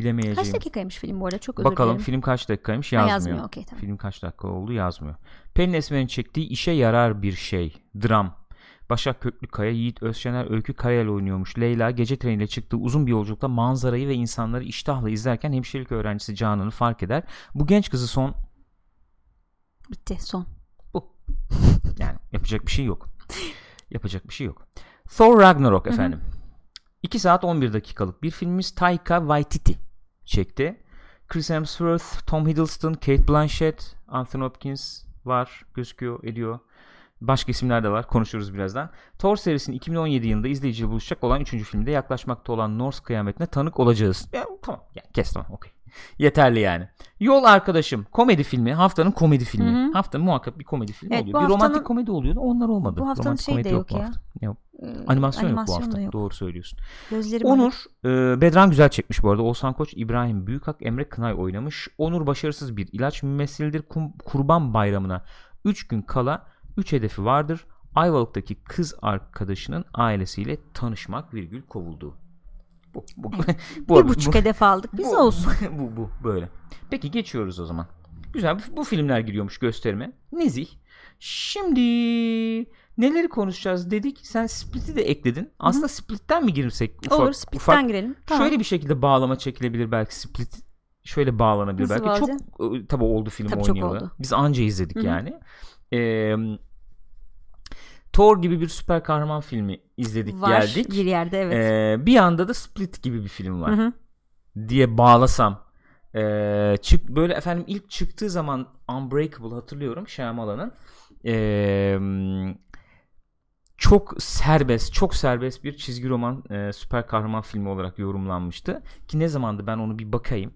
Bilemeyeceğim. Kaç dakikaymış film bu arada? Çok özür Bakalım dilerim. film kaç dakikaymış Ha, yazmıyor. yazmıyor, okey, tamam. Film kaç dakika oldu yazmıyor. Pelin Esmer'in çektiği işe yarar bir şey. Dram. Başak Köklükaya, Yiğit Özşener, Öykü Karayel oynuyormuş. Leyla gece treniyle çıktığı uzun bir yolculukta manzarayı ve insanları iştahla izlerken hemşirelik öğrencisi Canan'ı fark eder. Bu genç kızı son Bitti son. bu. Yani yapacak bir şey yok. Yapacak bir şey yok. Thor Ragnarok efendim. 2 saat 11 dakikalık bir filmimiz Taika Waititi çekti. Chris Hemsworth, Tom Hiddleston, Kate Blanchett, Anthony Hopkins var gözüküyor ediyor. Başka isimler de var konuşuruz birazdan. Thor serisinin 2017 yılında izleyiciyle buluşacak olan 3. filmde yaklaşmakta olan Norse kıyametine tanık olacağız. Ya, tamam ya, kes tamam okey. Yeterli yani. Yol Arkadaşım komedi filmi. Haftanın komedi filmi. Hı hı. Haftanın muhakkak bir komedi filmi Evet, oluyor. Bir romantik haftanın- komedi oluyordu. Onlar olmadı. Bu haftanın romantik şey de komedi yok bu ya. hafta. Yok. Ee, Animasyon, yok bu animasyon hafta. yok. Doğru söylüyorsun. Gözlerim Onur e, Bedran güzel çekmiş bu arada. Oğuzhan Koç, İbrahim Büyükak, Emre Kınay oynamış. Onur başarısız bir ilaç mümessilidir. Kum- Kurban Bayramı'na 3 gün kala 3 hedefi vardır. Ayvalık'taki kız arkadaşının ailesiyle tanışmak virgül kovuldu. Bu, bu, bu, bir buçuk hedef aldık. Biz bu- olsun. bu, bu böyle. Peki geçiyoruz o zaman. Güzel bu, bu filmler giriyormuş gösterime. Nezih. Şimdi neleri konuşacağız dedik. Sen Split'i de ekledin. Aslında Split'ten mi girsek? Ufak, Olur splitten ufak girelim. Tamam. Şöyle bir şekilde bağlama çekilebilir belki Split. Şöyle bağlanabilir Nasıl belki. bağlayacağız? Çok e, tabii oldu film Tabii oynayalı. Biz anca izledik Hı hı. yani. Ee, Thor gibi bir süper kahraman filmi izledik Var geldik. bir yerde evet. Ee, bir anda da Split gibi bir film var Hı hı. diye bağlasam. Ee, çık böyle efendim ilk çıktığı zaman Unbreakable hatırlıyorum Shyamalan'ın. Ee, çok serbest, çok serbest bir çizgi roman e, süper kahraman filmi olarak yorumlanmıştı. Ki ne zamandı ben onu bir bakayım.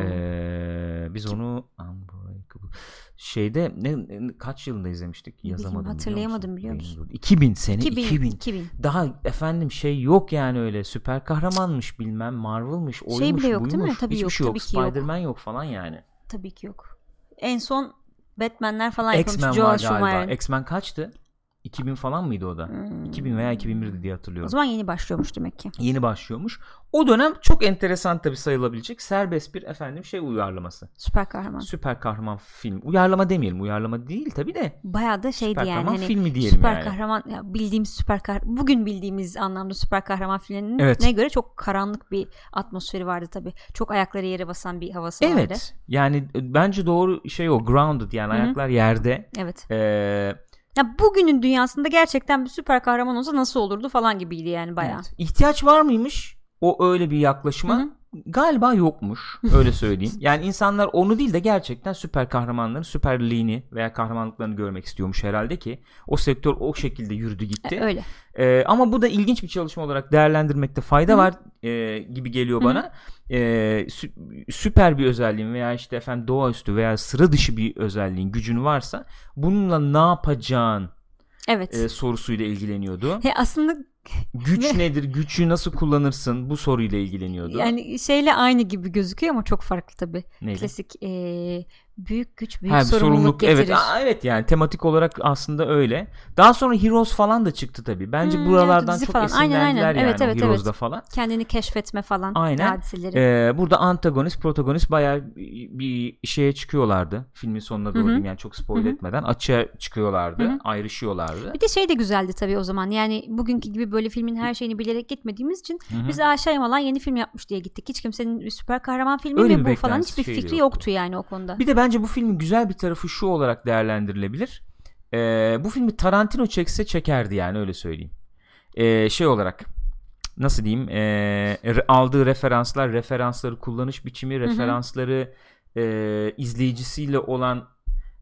Ee, biz onu Unbreakable şeyde ne, ne- kaç yılında izlemiştik? Yazamadım. biliyor hatırlayamadım musun? biliyor musun? Benim- 2000 sene 2000, 2000. 2000. Daha efendim şey yok yani öyle süper kahramanmış bilmem Marvel'mış oymuş Şey bile yok değil mi? buymuş. Tabii Hiçbir yok, şey yok. tabii ki yok. Spider-Man yok falan yani. Tabii ki yok. En son Batman'ler falan X-Men yapılmış. var Joel galiba. X-Men kaçtı? 2000 falan mıydı o da? Hmm. 2000 veya 2001'di diye O hatırlıyorum. zaman yeni başlıyormuş demek ki. Yeni başlıyormuş. O dönem çok enteresan tabii sayılabilecek serbest bir efendim şey uyarlaması. Süper kahraman. Süper kahraman film. Uyarlama demeyelim. Uyarlama değil tabii de. Bayağı da şeydi Süper yani kahraman hani filmi diyelim süper yani. kahraman ya bildiğimiz süper kahraman bugün bildiğimiz anlamda süper kahraman filmlerinin Evet. ne göre çok karanlık bir atmosferi vardı tabi. Çok ayakları yere basan bir havası vardı. Evet. Yani e, bence doğru şey o. Grounded yani Hı hı. ayaklar yerde. Evet. Ee, Ya bugünün dünyasında gerçekten bir süper kahraman olsa nasıl olurdu falan gibiydi yani bayağı. Evet. İhtiyaç var mıymış o öyle bir yaklaşıma? Hı hı. Galiba yokmuş. Öyle söyleyeyim. yani insanlar onu değil de gerçekten süper kahramanların süperliğini veya kahramanlıklarını görmek istiyormuş herhalde ki o sektör o şekilde yürüdü gitti. E, öyle. Ee, ama bu da ilginç bir çalışma olarak değerlendirmekte fayda Hı. var e, gibi geliyor bana. Ee, sü- süper bir özelliğin veya işte efendim doğaüstü veya sıra dışı bir özelliğin gücün varsa bununla ne yapacağın Evet. e, sorusuyla ilgileniyordu. He, aslında Güç nedir? Gücü nasıl kullanırsın? Bu soruyla ilgileniyordu. yani şeyle aynı gibi gözüküyor ama çok farklı tabi. Neydi? Klasik eee, büyük güç büyük Ha, sorumluluk, evet getirir. Aa, evet yani tematik olarak aslında öyle. Daha sonra Heroes falan da çıktı tabii. Bence Hmm, buralardan evet, çok falan. Aynen, esinlendiler aynen. yani Evet, evet, Heroes'da evet. falan. Kendini keşfetme falan Aynen. hadiseleri. Ee, burada antagonist, protagonist bayağı bir şeye çıkıyorlardı. Filmin sonuna doğru diyeyim yani çok spoil Hı hı. etmeden açığa çıkıyorlardı, Hı hı. ayrışıyorlardı. Bir de şey de güzeldi tabii o zaman. Yani bugünkü gibi böyle filmin her şeyini bilerek gitmediğimiz için Hı hı. biz Ayşe Yamalan yeni film yapmış diye gittik. Hiç kimsenin süper kahraman filmi Öyle mi bu falan hiçbir şey fikri yoktu. yoktu yani o konuda. Bir de bence bu filmin güzel bir tarafı şu olarak değerlendirilebilir. Ee, bu filmi Tarantino çekse çekerdi yani öyle söyleyeyim. Ee, şey olarak nasıl diyeyim ee, re- aldığı referanslar, referansları kullanış biçimi, referansları ee, izleyicisiyle olan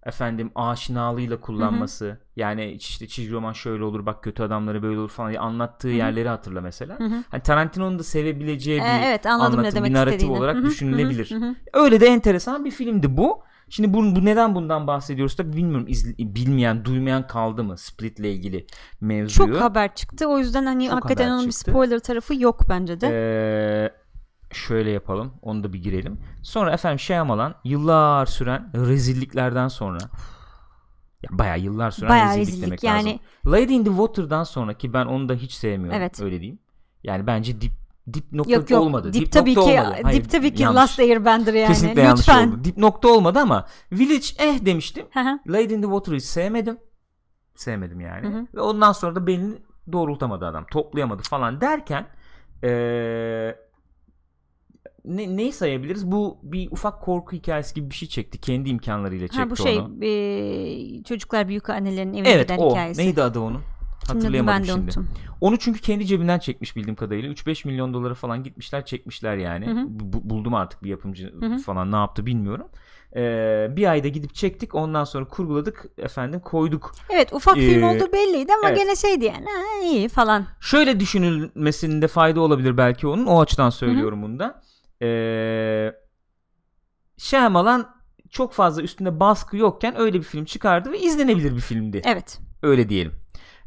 efendim aşinalığıyla kullanması. Yani işte çizgi roman şöyle olur bak kötü adamları böyle olur falan anlattığı hı. yerleri hatırla mesela. Hı hı. Hani Tarantino'nun da sevebileceği Ee, bir evet anladım anlatım, ne demek bir narratif istediğini. olarak Hı hı, hı hı, düşünülebilir. hı hı. Öyle de enteresan bir filmdi bu. Şimdi bu, bu neden bundan bahsediyoruz tabii bilmiyorum. İzle- bilmeyen, duymayan kaldı mı Split'le ilgili mevzuyu? Çok haber çıktı. O yüzden hani Çok hakikaten onun çıktı. bir spoiler tarafı yok bence de. Ee, şöyle yapalım. Onu da bir girelim. Sonra efendim Shyamalan yıllar süren rezilliklerden sonra ya bayağı yıllar süren Bayağı rezillik, rezillik, demek yani- lazım. Lady in the Water'dan sonra ki ben onu da hiç sevmiyorum. Evet. Öyle diyeyim. Yani bence dip dip nokta yok yok. olmadı. Dip, Dip tabii nokta ki olmadı. Hayır, Dip tabii ki yanlış. Last Airbender yani. Kesinlikle yanlış Lütfen. oldu. Dip nokta olmadı ama Village eh demiştim. Lady in the Water'ı sevmedim. Sevmedim yani. Hı hı. Ve ondan sonra da belini doğrultamadı adam. Toplayamadı falan derken eee ne, neyi sayabiliriz? Bu bir ufak korku hikayesi gibi bir şey çekti. Kendi imkanlarıyla çekti Ha bu şey onu. e, çocuklar büyük annelerin evine Evet giden o. hikayesi. Neydi adı onun? Hatırlayamadım ben de şimdi. unuttum. Onu çünkü kendi cebinden çekmiş bildiğim kadarıyla. 3-5 milyon dolara falan gitmişler çekmişler yani. Hı hı. Bu- buldum artık bir yapımcı Hı hı. falan ne yaptı bilmiyorum. Ee, bir ayda gidip çektik ondan sonra kurguladık efendim koyduk. Evet ufak film Ee, olduğu belliydi ama evet. gene şeydi yani ha, iyi falan. Şöyle düşünülmesinde fayda olabilir belki onun. O açıdan söylüyorum bunu da. Ee, Shyamalan çok fazla üstünde baskı yokken öyle bir film çıkardı ve izlenebilir bir filmdi. Evet. Öyle diyelim.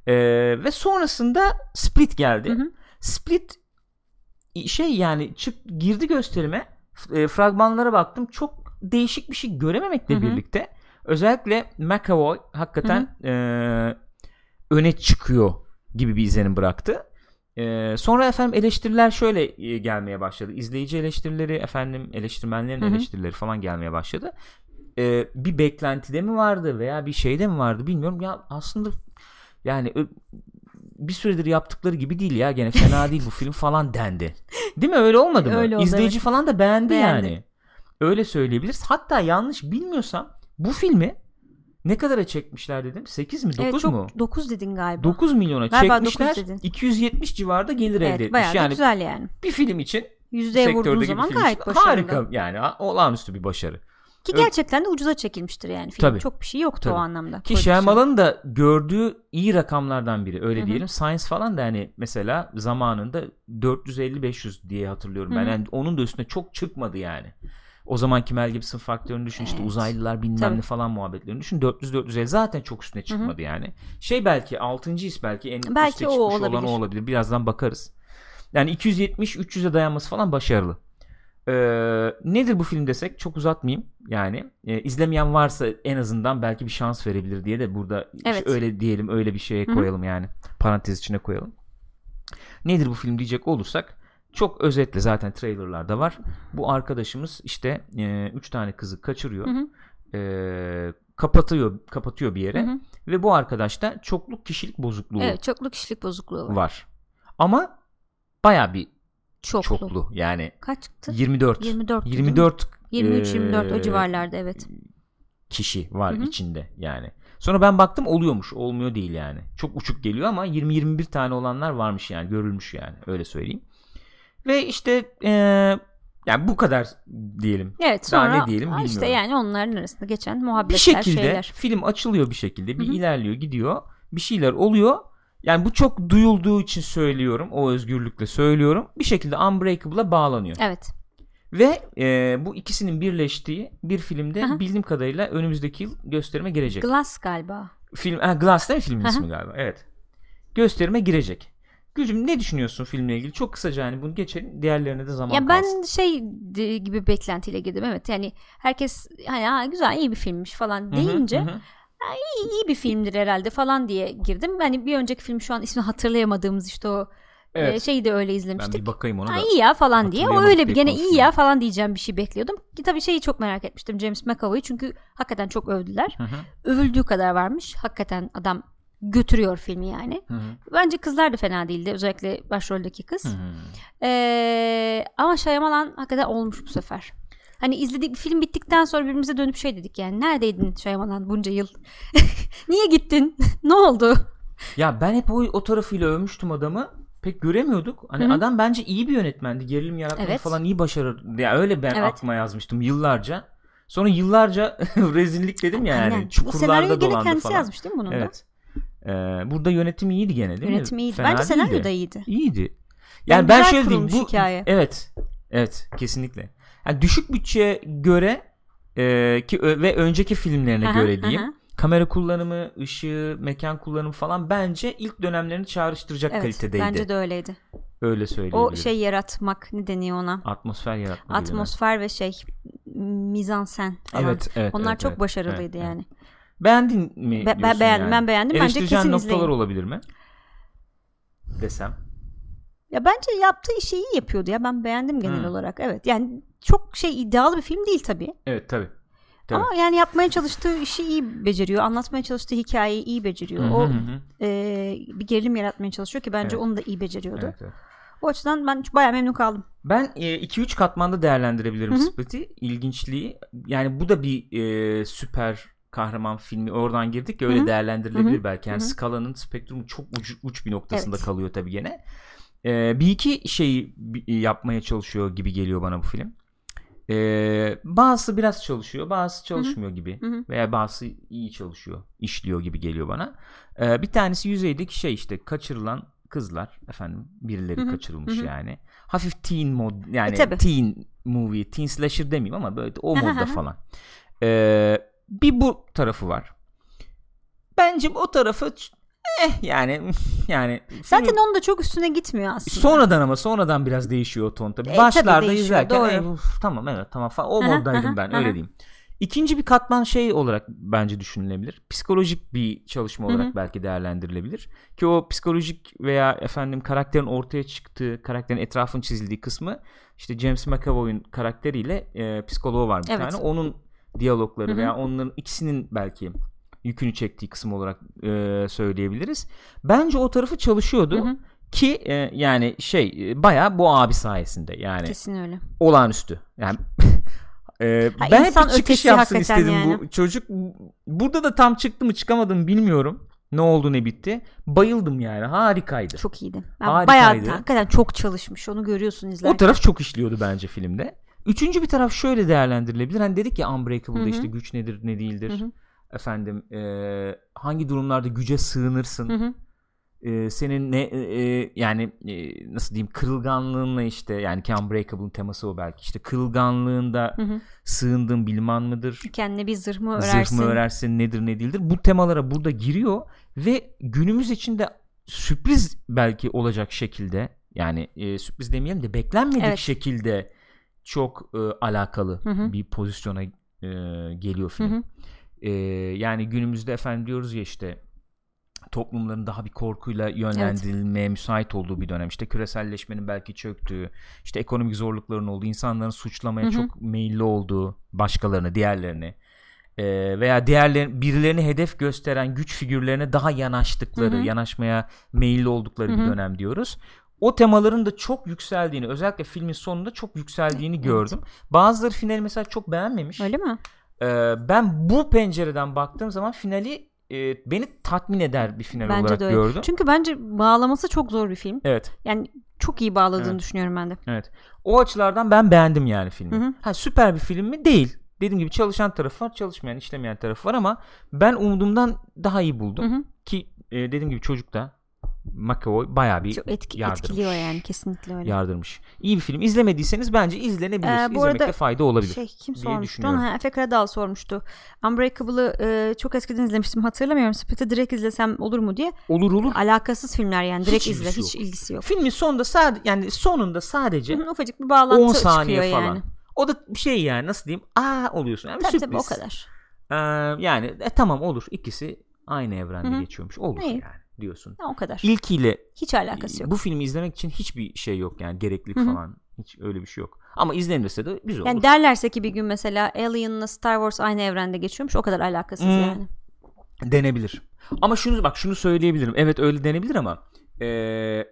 Ee, ve sonrasında Split geldi. Hı hı. Split şey yani çık girdi gösterime e, fragmanlara baktım çok değişik bir şey görememekle Hı hı. birlikte özellikle McAvoy hakikaten e, öne çıkıyor gibi bir izlenim bıraktı. E, sonra efendim eleştiriler şöyle e, gelmeye başladı. İzleyici eleştirileri efendim eleştirmenlerin Hı hı. eleştirileri falan gelmeye başladı. E, bir beklentide mi vardı veya bir şeyde mi vardı bilmiyorum. Ya aslında yani bir süredir yaptıkları gibi değil ya gene fena değil bu film falan dendi. Değil mi öyle olmadı mı? Öyle oldu, İzleyici evet. falan da beğendi, Beğendi. yani. Öyle söyleyebiliriz. Hatta yanlış bilmiyorsam bu filmi ne kadara çekmişler dedim? 8 mi 9 evet, çok, mu? 9 dedin galiba. 9 milyona Galiba çekmişler. dokuz dedin. 270 civarda gelir elde Evet etmiş. bayağı Yani güzel yani. bir film için Yüzdeye vurduğun zaman gayet başarılı. harika yani olağanüstü bir başarı. Ki gerçekten de ucuza çekilmiştir yani film. Tabii. Çok bir şey yoktu Tabii. o anlamda. Ki. Shyamalan'ın da gördüğü iyi rakamlardan biri öyle Hı hı. diyelim. Science falan da hani mesela zamanında 450-500 diye hatırlıyorum ben. Hı hı. Yani onun da üstüne çok çıkmadı yani. O zamanki Mel Gibson faktörünü düşün işte Evet. uzaylılar bilmem Tabii. ne falan muhabbetlerini düşün 400-450 zaten çok üstüne çıkmadı yani. Şey belki 6. his belki en Belki üste o çıkmış olan olabilir. o olabilir. Birazdan bakarız. Yani 270-300'e dayanması falan başarılı. Ee, nedir bu film desek çok uzatmayayım yani e, izlemeyen varsa en azından belki bir şans verebilir diye de burada Evet. öyle diyelim öyle bir şeye koyalım yani parantez içine koyalım. Nedir bu film diyecek olursak çok özetle zaten trailerlarda var. Bu arkadaşımız işte 3 tane kızı kaçırıyor. Hı hı. Ee, kapatıyor kapatıyor bir yere Hı hı. ve bu arkadaşta çokluk kişilik bozukluğu Evet çoklu kişilik bozukluğu var. var. Ama baya bir Çoklu. çoklu yani Kaç çıktı? 24 24. değil mi? 24 23-24 o eee, civarlarda evet. kişi var Hı hı. içinde yani. Sonra ben baktım oluyormuş. Olmuyor değil yani. Çok uçuk geliyor ama 20-21 tane olanlar varmış yani. Görülmüş yani. Öyle söyleyeyim. Ve işte eee, yani bu kadar diyelim. Evet Daha sonra ne diyelim Aa, işte bilmiyorum. yani onların arasında geçen muhabbetler Bir şekilde şeyler. film açılıyor bir şekilde. Bir Hı hı. ilerliyor gidiyor. Bir şeyler oluyor. Yani bu çok duyulduğu için söylüyorum. O özgürlükle söylüyorum. Bir şekilde Unbreakable'a bağlanıyor. Evet. Ve e, bu ikisinin birleştiği bir filmde Aha. bildiğim kadarıyla önümüzdeki yıl gösterime girecek. Glass galiba. Film ha, Glass değil mi filmin Aha. ismi galiba? Evet. Gösterime girecek. Gülcüm ne düşünüyorsun filmle ilgili? Çok kısaca hani bunu geçelim. Diğerlerine de zaman Ya ben kalsın. şey gibi beklentiyle girdim evet yani herkes hani ha, güzel iyi bir filmmiş falan Hı hı, deyince hı hı. İyi, iyi bir filmdir herhalde falan diye girdim. Hani bir önceki film şu an ismini hatırlayamadığımız işte o Evet. e, şeyi de öyle ben izlemiştik. bir bakayım ona Ha, da. iyi ya falan diye. O öyle bir gene iyi ya falan diyeceğim bir şey bekliyordum. Ki tabii şeyi çok merak etmiştim James McAvoy'u çünkü hakikaten çok övdüler. Hı hı, Övüldüğü kadar varmış. Hakikaten adam götürüyor filmi yani. hı hı, Bence kızlar da fena değildi. Özellikle başroldeki kız. hı hı. Ee, ama Shyamalan hakikaten olmuş bu sefer. Hani izledik film bittikten sonra birbirimize dönüp şey dedik yani neredeydin Shyamalan bunca yıl? Niye gittin? ne oldu? Ya ben hep o, o tarafıyla övmüştüm adamı. Pek göremiyorduk. Hani Hı hı. adam bence iyi bir yönetmendi. Gerilim yaratmayı Evet. falan iyi başarır. Ya öyle ben Evet. aklıma yazmıştım yıllarca. Sonra yıllarca rezillik dedim ya yani. Aynen. Çukurlarda dolandı kendisi falan. yazmış değil mi bunun da? Evet. Ee, burada yönetim iyiydi gene değil Yönetim mi? iyiydi. Fena Bence senaryo da iyiydi. İyiydi. Yani Yani ben şöyle diyeyim bu hikaye. evet. Evet, kesinlikle. Yani düşük bütçeye göre e, ki ve önceki filmlerine Aha, göre diyeyim. aha. Kamera kullanımı, ışığı, mekan kullanımı falan bence ilk dönemlerini çağrıştıracak Evet, kalitedeydi. bence de öyleydi. Öyle söyleyebilirim. O şey yaratmak ne deniyor ona? atmosfer yaratma gibi mi? Atmosfer ve şey mizansen falan. Evet, evet. Onlar evet, çok evet, başarılıydı evet, yani. evet. Beğendin mi? Be- ben beğendim, yani? ben beğendim. Bence kesin noktalar izleyin. olabilir mi? Desem. Ya bence yaptığı işi iyi yapıyordu ya. Ben beğendim genel Hı. olarak. Evet. Yani çok şey iddialı bir film değil tabii. Evet tabii. Tabii. Ama yani yapmaya çalıştığı işi iyi beceriyor. Anlatmaya çalıştığı hikayeyi iyi beceriyor. Hı hı o hı e, bir gerilim yaratmaya çalışıyor ki bence Evet. onu da iyi beceriyordu. Evet, evet. O açıdan ben bayağı memnun kaldım. Ben 2-3 katmanda değerlendirebilirim Hı hı. Split'i. İlginçliği. Yani bu da bir e, süper kahraman filmi. Oradan girdik ya öyle Hı hı. değerlendirilebilir Hı hı. belki. Yani Hı hı. skalanın spektrumu çok uç, uç bir noktasında Evet. kalıyor tabii gene. E, bir iki şeyi yapmaya çalışıyor gibi geliyor bana bu film. E, bazısı biraz çalışıyor, bazısı çalışmıyor gibi. Hı hı. Veya bazısı iyi çalışıyor, işliyor gibi geliyor bana. E, bir tanesi yüzeydeki şey işte kaçırılan kızlar efendim birileri Hı hı. kaçırılmış Hı hı. yani. Hafif teen mod yani E, tabii. teen movie. Teen slasher demeyeyim ama böyle o modda falan. Ee, bir bu tarafı var. Bence o tarafı eh yani yani Zaten onun da çok üstüne gitmiyor aslında. sonradan ama sonradan biraz değişiyor o ton tabii. E, tabii Başlarda değişiyor, izlerken doğru. "Eh, uf, tamam evet tamam falan o moddaydım ben öyle diyeyim. İkinci bir katman şey olarak bence düşünülebilir. Psikolojik bir çalışma olarak belki değerlendirilebilir. Ki o psikolojik veya efendim karakterin ortaya çıktığı, karakterin etrafın çizildiği kısmı işte James McAvoy'un karakteriyle e, psikoloğu var bir Evet. tane. Onun diyalogları Hı hı. veya onların ikisinin belki yükünü çektiği kısım olarak e, söyleyebiliriz. Bence o tarafı çalışıyordu. Hı hı. Ki e, yani şey e, bayağı bu abi sayesinde yani Kesin öyle. olağanüstü. Yani e, Ha, ben hep çıkış yapsın istedim yani. bu çocuk. Burada da tam çıktı mı çıkamadı mı bilmiyorum. Ne oldu ne bitti. Bayıldım yani harikaydı. Çok iyiydi. Ben Harikaydı. bayağı hakikaten çok çalışmış. Onu görüyorsun izlerken. O taraf çok işliyordu bence filmde. Üçüncü bir taraf şöyle değerlendirilebilir. Hani dedik ya Unbreakable'da Hı hı. işte güç nedir ne değildir. Hı hı. Efendim e, hangi durumlarda güce sığınırsın. Hı hı. e, senin ne e, e, yani e, nasıl diyeyim kırılganlığınla işte yani ki Unbreakable'ın teması o belki işte kırılganlığında Hı hı. sığındığın bilman mıdır? Kendine bir zırh mı örersin? Zırh mı örersin nedir ne değildir? Bu temalara burada giriyor ve günümüz içinde sürpriz belki olacak şekilde yani e, sürpriz demeyelim de beklenmedik Evet. şekilde çok e, alakalı Hı hı. bir pozisyona e, geliyor Hı film. hı. E, yani günümüzde efendim diyoruz ya işte toplumların daha bir korkuyla yönlendirilmeye müsait olduğu bir dönem. İşte küreselleşmenin belki çöktüğü, işte ekonomik zorlukların olduğu, insanların suçlamaya Hı hı. çok meyilli olduğu başkalarını, diğerlerini e, veya diğerlerin birilerini hedef gösteren güç figürlerine daha yanaştıkları, Hı hı. yanaşmaya meyilli oldukları Hı bir dönem diyoruz. O temaların da çok yükseldiğini, özellikle filmin sonunda çok yükseldiğini Evet. gördüm. Bazıları finali mesela çok beğenmemiş. Öyle mi? Ee, ben bu pencereden baktığım zaman finali e, beni tatmin eder bir final Bence olarak de öyle. gördüm. Çünkü bence bağlaması çok zor bir film. Evet, Yani çok iyi bağladığını Evet. düşünüyorum ben de. evet. O açılardan ben beğendim yani filmi. Hı hı. Ha süper bir film mi? Değil. Dediğim gibi çalışan tarafı var, çalışmayan, işlemeyen tarafı var ama ben umduğumdan daha iyi buldum. Hı hı. Ki e, dediğim gibi çocuk da McAvoy bayağı bir Çok etki, yardırmış. etkiliyor yani kesinlikle öyle. yardırmış. İyi bir film. İzlemediyseniz bence izlenebilir. Ee, bu İzlemekte arada fayda olabilir. Şey kim sormuştu? Ha, Efe Karadağ sormuştu. Unbreakable'ı e, çok eskiden izlemiştim hatırlamıyorum. Split'i direkt izlesem olur mu diye. Olur olur. Alakasız filmler yani direkt Hiç izle. ilgisi Hiç ilgisi yok. Filmin sonunda sadece yani sonunda sadece Hı Ufacık bir bağlantı 10 saniye çıkıyor falan. yani. O da bir şey yani nasıl diyeyim? Aa oluyorsun. Yani Tabii sürpriz. tabii o kadar. Ee, yani e, tamam olur. İkisi aynı evrende Hı hı. geçiyormuş. Olur İyi. yani diyorsun. Ha, o kadar. İlkiyle Hiç alakası yok. bu filmi izlemek için hiçbir şey yok yani gereklilik falan. Hiç öyle bir şey yok. Ama izlenirse de güzel olur. Yani derlerse ki bir gün mesela Alien'la Star Wars aynı evrende geçiyormuş o kadar alakasız Hmm. yani. Denebilir. Ama şunu bak şunu söyleyebilirim. Evet öyle denebilir ama eee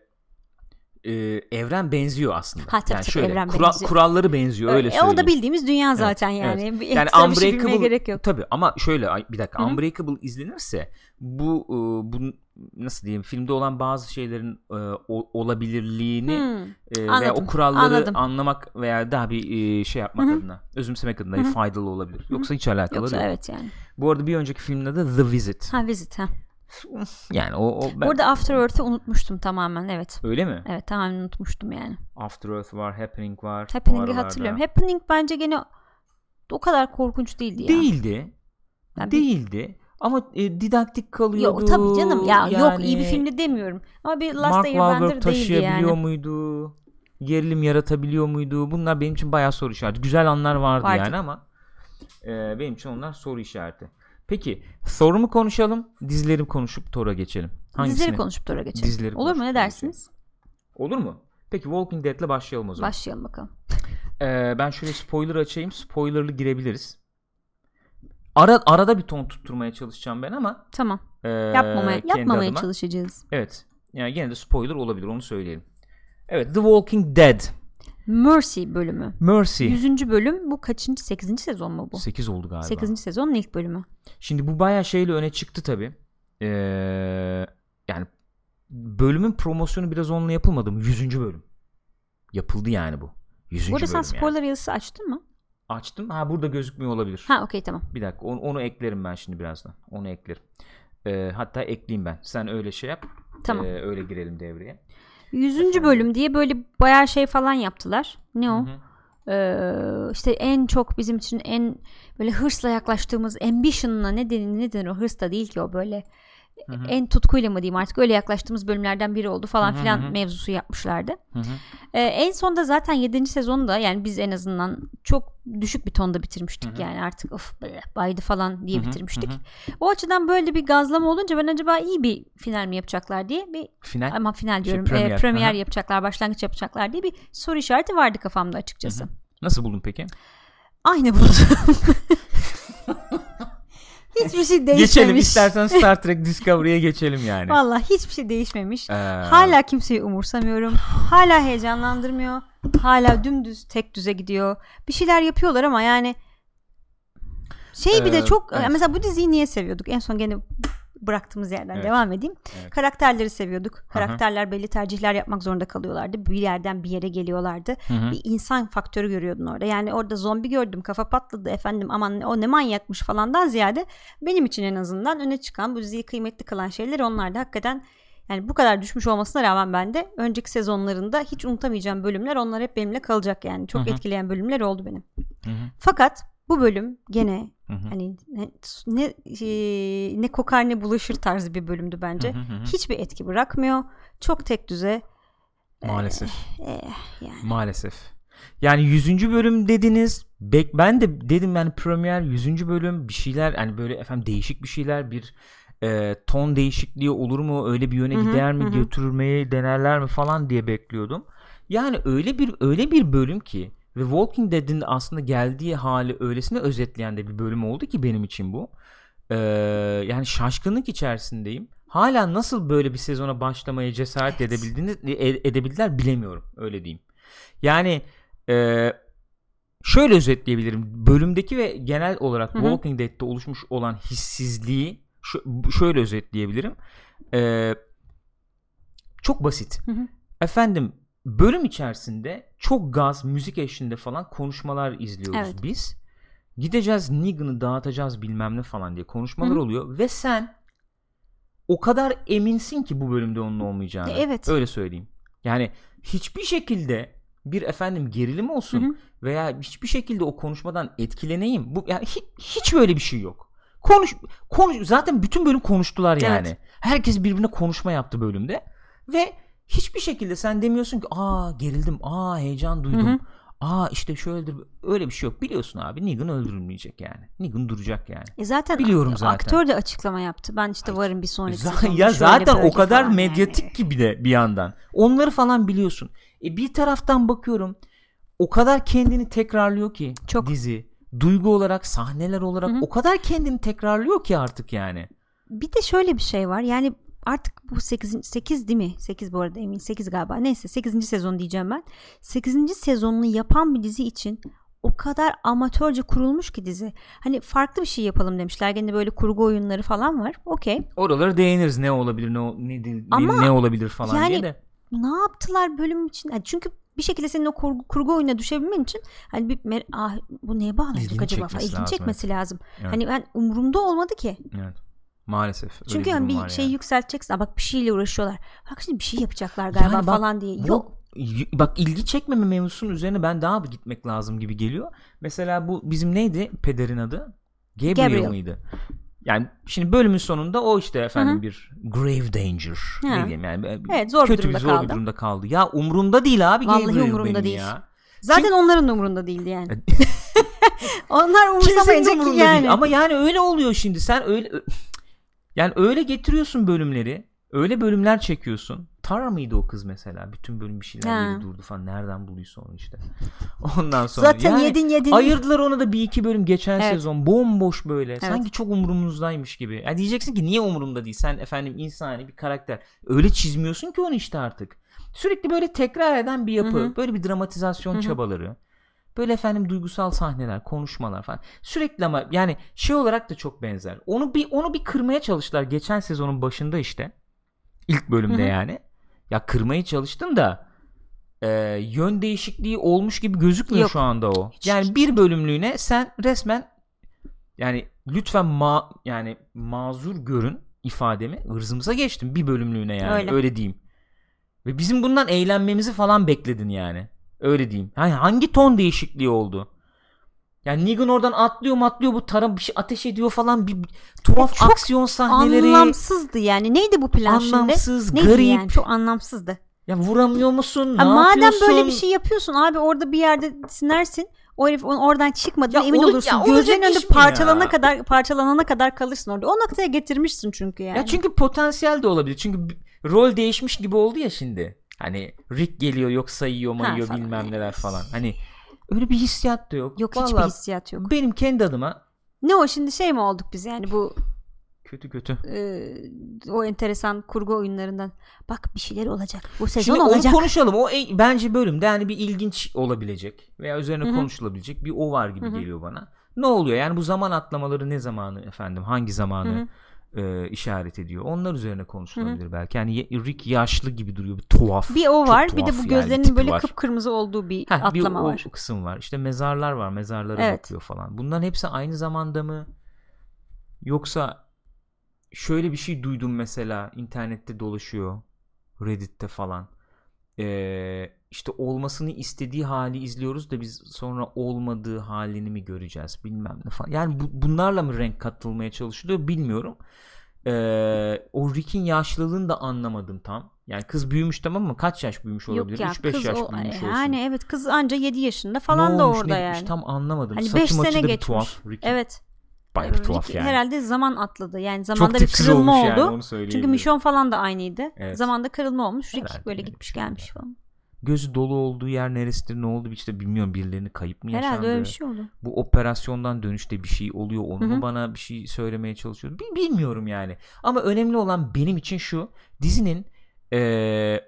e, evren benziyor aslında. Ha, tabii, yani tabii, şöyle evren kura- benziyor. kuralları benziyor öyle E, söyleyeyim. o da bildiğimiz dünya zaten Evet, yani. evet. Bir Yani şey Unbreakable gerek yok. tabii ama şöyle bir dakika Hı hı. Unbreakable izlenirse bu e, bu nasıl diyeyim filmde olan bazı şeylerin e, olabilirliğini Hmm. e, veya Anladım, o kuralları anladım. anlamak veya daha bir e, şey yapmak Hı hı. adına özümsemek adına Hı hı. faydalı olabilir. Yoksa hiç alakalı Yoksa değil. evet yani. Bu arada bir önceki filmin adı The Visit. Ha Visit ha. Yani o, o ben, Burada After Earth'ı unutmuştum tamamen evet. öyle mi? Evet tamamen unutmuştum yani. After Earth var, Happening var. Happening'i hatırlıyorum. Happening bence gene o kadar korkunç değildi ya. Değildi. Bir- Değildi. Ama e, didaktik kalıyordu. Yok tabii canım ya yok iyi bir Yani filmdi demiyorum. Ama bir Last Mark Wahlberg taşıyabiliyor yani. muydu? Gerilim yaratabiliyor muydu? Bunlar benim için bayağı soru işareti. Güzel anlar vardı, Vardı. yani ama e, benim için onlar soru işareti. Peki Thor'u mu konuşalım? Dizileri mi konuşup Thor'a geçelim? Dizileri konuşup sonra geçelim. Dizileri Olur mu ne dersiniz? Olur mu? Peki Walking Dead'le başlayalım o zaman. Başlayalım bakalım. Ee, ben şöyle spoiler açayım. Spoilerlı girebiliriz. Ara, arada bir ton tutturmaya çalışacağım ben ama Tamam. e, Yapmamaya, yapmamaya adıma. çalışacağız. Evet. Yani gene de spoiler olabilir onu söyleyelim. Evet The Walking Dead. Mercy bölümü. Mercy. 100. bölüm bu kaçıncı? 8. sezon mu bu? 8 oldu galiba. 8. sezonun ilk bölümü. Şimdi bu bayağı şeyle öne çıktı tabi. Ee, yani bölümün promosyonu biraz onunla yapılmadı mı? 100. bölüm. Yapıldı yani bu. 100. Burada sen spoiler yani. yazısı açtın mı? Açtım. Ha burada gözükmüyor olabilir. Ha okey tamam. Bir dakika onu, onu eklerim ben şimdi birazdan. Onu eklerim. Ee, hatta ekleyeyim ben. Sen öyle şey yap. Tamam. Ee, öyle girelim devreye. 100. Efendim? bölüm diye böyle bayağı şey falan yaptılar. Ne o? Hı hı. Ee, işte en çok bizim için en böyle hırsla yaklaştığımız ambition'la ne denir, ne denir o hırs da değil ki o böyle Hı hı. en tutkuyla mı diyeyim artık öyle yaklaştığımız bölümlerden biri oldu falan Hı hı filan hı. mevzusu yapmışlardı. Hı hı. Ee, en sonda zaten 7. sezonda yani biz en azından çok düşük bir tonda bitirmiştik Hı hı. yani artık of be, baydı falan diye Hı hı, bitirmiştik. hı hı. O açıdan böyle bir gazlama olunca ben acaba iyi bir final mi yapacaklar diye bir Final. ama final diyorum premier, premier, aha. yapacaklar başlangıç yapacaklar diye bir soru işareti vardı kafamda açıkçası. Hı hı. Nasıl buldun peki? Aynı buldum. Hiçbir şey değişmemiş. Geçelim istersen Star Trek Discovery'e geçelim yani. Vallahi hiçbir şey değişmemiş. Ee, Hala kimseyi umursamıyorum. Hala heyecanlandırmıyor. Hala dümdüz tek düze gidiyor. Bir şeyler yapıyorlar ama yani şey bir de Ee, çok evet. mesela bu diziyi niye seviyorduk? En son gene bıraktığımız yerden Evet. devam edeyim. Evet. Karakterleri seviyorduk. Karakterler belli tercihler yapmak zorunda kalıyorlardı. Bir yerden bir yere geliyorlardı. Hı hı. Bir insan faktörü görüyordun orada. Yani orada zombi gördüm, kafa patladı efendim aman o ne manyakmış falandan ziyade benim için en azından öne çıkan bu diziyi kıymetli kılan şeyler onlardı. Hakikaten yani bu kadar düşmüş olmasına rağmen ben de önceki sezonlarında hiç unutamayacağım bölümler onlar hep benimle kalacak yani. Çok Hı hı. etkileyen bölümler oldu benim. Hı hı. Fakat bu bölüm gene Hı hı. hani ne ne, e, ne kokar ne bulaşır tarzı bir bölümdü bence. Hı hı. Hiçbir etki bırakmıyor. Çok tek düze. Maalesef. Eh, yani. Maalesef. Yani 100. bölüm dediniz. Bek ben de dedim yani premier 100. bölüm bir şeyler hani böyle efendim değişik bir şeyler bir e, ton değişikliği olur mu? Öyle bir yöne Hı hı, gider mi? hı. Götürmeyi denerler mi falan diye bekliyordum. Yani öyle bir öyle bir bölüm ki ve Walking Dead'in aslında geldiği hali öylesine özetleyen de bir bölüm oldu ki benim için bu. Ee, yani şaşkınlık içerisindeyim. Hala nasıl böyle bir sezona başlamaya cesaret Evet. edebildiniz e- edebildiler bilemiyorum öyle diyeyim. Yani e, şöyle özetleyebilirim. Bölümdeki ve genel olarak Hı hı. Walking Dead'te oluşmuş olan hissizliği şu- şöyle özetleyebilirim. E, çok basit. Hı hı. Efendim bölüm içerisinde çok gaz müzik eşliğinde falan konuşmalar izliyoruz Evet. biz. Gideceğiz Negan'ı dağıtacağız bilmem ne falan diye konuşmalar Hı hı. oluyor ve sen o kadar eminsin ki bu bölümde onun olmayacağını. Evet. Öyle söyleyeyim. Yani hiçbir şekilde bir efendim gerilim olsun Hı hı. veya hiçbir şekilde o konuşmadan etkileneyim. Bu yani hiç, hiç böyle bir şey yok. Konuş konuş zaten bütün bölüm konuştular yani. Evet. Herkes birbirine konuşma yaptı bölümde ve hiçbir şekilde sen demiyorsun ki aa gerildim, aa heyecan duydum. Hı hı. Aa işte şöyledir. Öyle bir şey yok. Biliyorsun abi Negan öldürülmeyecek yani. Negan duracak yani. E zaten Biliyorum zaten. aktör de açıklama yaptı. Ben işte varım bir sonraki Z- sezonda ya zaten o kadar medyatik yani. ki bir de bir yandan. Onları falan biliyorsun. E bir taraftan bakıyorum o kadar kendini tekrarlıyor ki Çok. dizi. Duygu olarak, sahneler olarak Hı hı. o kadar kendini tekrarlıyor ki artık yani. Bir de şöyle bir şey var. Yani artık bu 8, 8 değil mi? 8 bu arada emin 8 galiba. Neyse 8. sezon diyeceğim ben. 8. sezonunu yapan bir dizi için o kadar amatörce kurulmuş ki dizi. Hani farklı bir şey yapalım demişler. Gene böyle kurgu oyunları falan var. Okey. Oralara değiniriz ne olabilir ne ne, ne, Ama ne olabilir falan yani diye de. Ne yaptılar bölüm için? Yani çünkü bir şekilde senin o kurgu, kurgu oyuna düşebilmen için hani bir mer- ah, bu neye İlgini acaba çekmesi ilgini lazım, çekmesi lazım. Evet. Hani ben umurumda olmadı ki. Evet. Maalesef. öyle Çünkü hani durum bir var şey yani. yükselteceksin. Aa, bak bir şeyle uğraşıyorlar. Bak şimdi bir şey yapacaklar galiba Yani bak, falan diye. bu- Yok. y- bak ilgi çekmeme mevzusunun üzerine ben daha bir gitmek lazım gibi geliyor. Mesela bu bizim neydi pederin adı? Gabriel, Gabriel. mıydı? Yani şimdi bölümün sonunda o işte efendim Hı hı. bir grave danger. Ha. Ne diyeyim yani e, Evet, zor bir kötü durumda bir zor bir kaldı. durumda kaldı. Ya umurumda değil abi Vallahi Gabriel umurumda benim değil. ya. Zaten onların da umurunda değildi yani. Onlar Kimsenin umursamayacak ki yani. değil. Ama yani öyle oluyor şimdi. Sen öyle yani öyle getiriyorsun bölümleri. Öyle bölümler çekiyorsun. Tara mıydı o kız mesela? Bütün bölüm bir şeyler yedi durdu falan. Nereden bulduysa onu işte. Ondan sonra. Zaten yani yedin yedin. Ayırdılar ona da bir iki bölüm geçen Evet. sezon. Bomboş böyle. Sanki çok umurumuzdaymış gibi. Ya diyeceksin ki niye umurumda değil? Sen efendim insani bir karakter. Öyle çizmiyorsun ki onu işte artık. Sürekli böyle tekrar eden bir yapı. Hı hı. Böyle bir dramatizasyon Hı hı. çabaları. Böyle efendim duygusal sahneler, konuşmalar falan. Sürekli ama yani şey olarak da çok benzer. Onu bir onu bir kırmaya çalıştılar geçen sezonun başında işte. İlk bölümde Hı hı. yani. Ya kırmaya çalıştın da e, yön değişikliği olmuş gibi gözükmüyor Yok. şu anda o. Hiç- yani bir bölümlüğüne sen resmen yani lütfen ma yani mazur görün ifademi ırzımıza geçtim bir bölümlüğüne yani öyle, Öyle. diyeyim. Ve bizim bundan eğlenmemizi falan bekledin yani. Öyle diyeyim. Yani hangi ton değişikliği oldu? Yani Negan oradan atlıyor atlıyor bu tarım bir şey ateş ediyor falan bir, tuhaf çok aksiyon sahneleri. Anlamsızdı yani. Neydi bu plan Anlamsız, şimdi? Neydi garip. yani? Çok anlamsızdı. Ya vuramıyor musun? Ne Ha, madem yapıyorsun? böyle bir şey yapıyorsun abi orada bir yerde sinersin. O herif oradan çıkmadığına Ya emin olu- olursun. ya Gözlerin önünde parçalana ya? kadar parçalanana kadar kalırsın orada. O noktaya getirmişsin çünkü yani. Ya çünkü potansiyel de olabilir. Çünkü rol değişmiş gibi oldu ya şimdi. Hani Rick geliyor yok sayıyor mayıyor falan, bilmem neler falan. Hani öyle bir hissiyat da yok. Yok hiçbir Vallahi hissiyat yok. Benim kendi adıma Ne o şimdi şey mi olduk biz yani bu kötü kötü. e, o enteresan kurgu oyunlarından. Bak bir şeyler olacak. Bu sezon Şimdi olacak. onu konuşalım. O e- bence bölümde yani bir ilginç olabilecek veya üzerine Hı hı. konuşulabilecek bir o var gibi Hı hı. geliyor bana. Ne oluyor? Yani bu zaman atlamaları ne zamanı efendim? Hangi zamanı hı. E, işaret ediyor? Onlar üzerine konuşulabilir belki. Yani Rick yaşlı gibi duruyor. Bir tuhaf. Bir o var. Bir de bu yani, gözlerinin tipi böyle var. kıpkırmızı olduğu bir Heh, bir atlama o var. kısım var. İşte mezarlar var. Mezarlara Evet. bakıyor falan. Bunların hepsi aynı zamanda mı? Yoksa şöyle bir şey duydum mesela internette dolaşıyor. Reddit'te falan. Ee, işte olmasını istediği hali izliyoruz da biz sonra olmadığı halini mi göreceğiz bilmem ne falan. Yani bu, bunlarla mı renk katılmaya çalışılıyor bilmiyorum. Ee, o Rick'in yaşlılığını da anlamadım tam. Yani kız büyümüş tamam mı? Kaç yaş büyümüş olabilir? Yok ya 3-5 kız yaş o, büyümüş olsun. yani evet kız anca 7 yaşında Ne falan da olmuş, orada ne yani. tam anlamadım. Hani Saçı 5 maçı sene bir geçmiş. tuhaf. Rick'in. Evet. Bayağı bir tuhaf Rick yani. Herhalde zaman atladı. Yani Çok zamanda bir tipsiz kırılma oldu. yani Çünkü. Michonne falan da aynıydı. Evet. Zamanda kırılma olmuş. Rick Herhalde böyle öyle bir gitmiş gelmiş falan. Gözü dolu olduğu yer neresidir ne oldu işte bilmiyorum birilerini kayıp mı yaşandı. Herhalde öyle bir şey oldu. Bu operasyondan dönüşte bir şey oluyor onu mu bana bir şey söylemeye çalışıyor. Bil- bilmiyorum yani. Ama önemli olan benim için şu dizinin eee,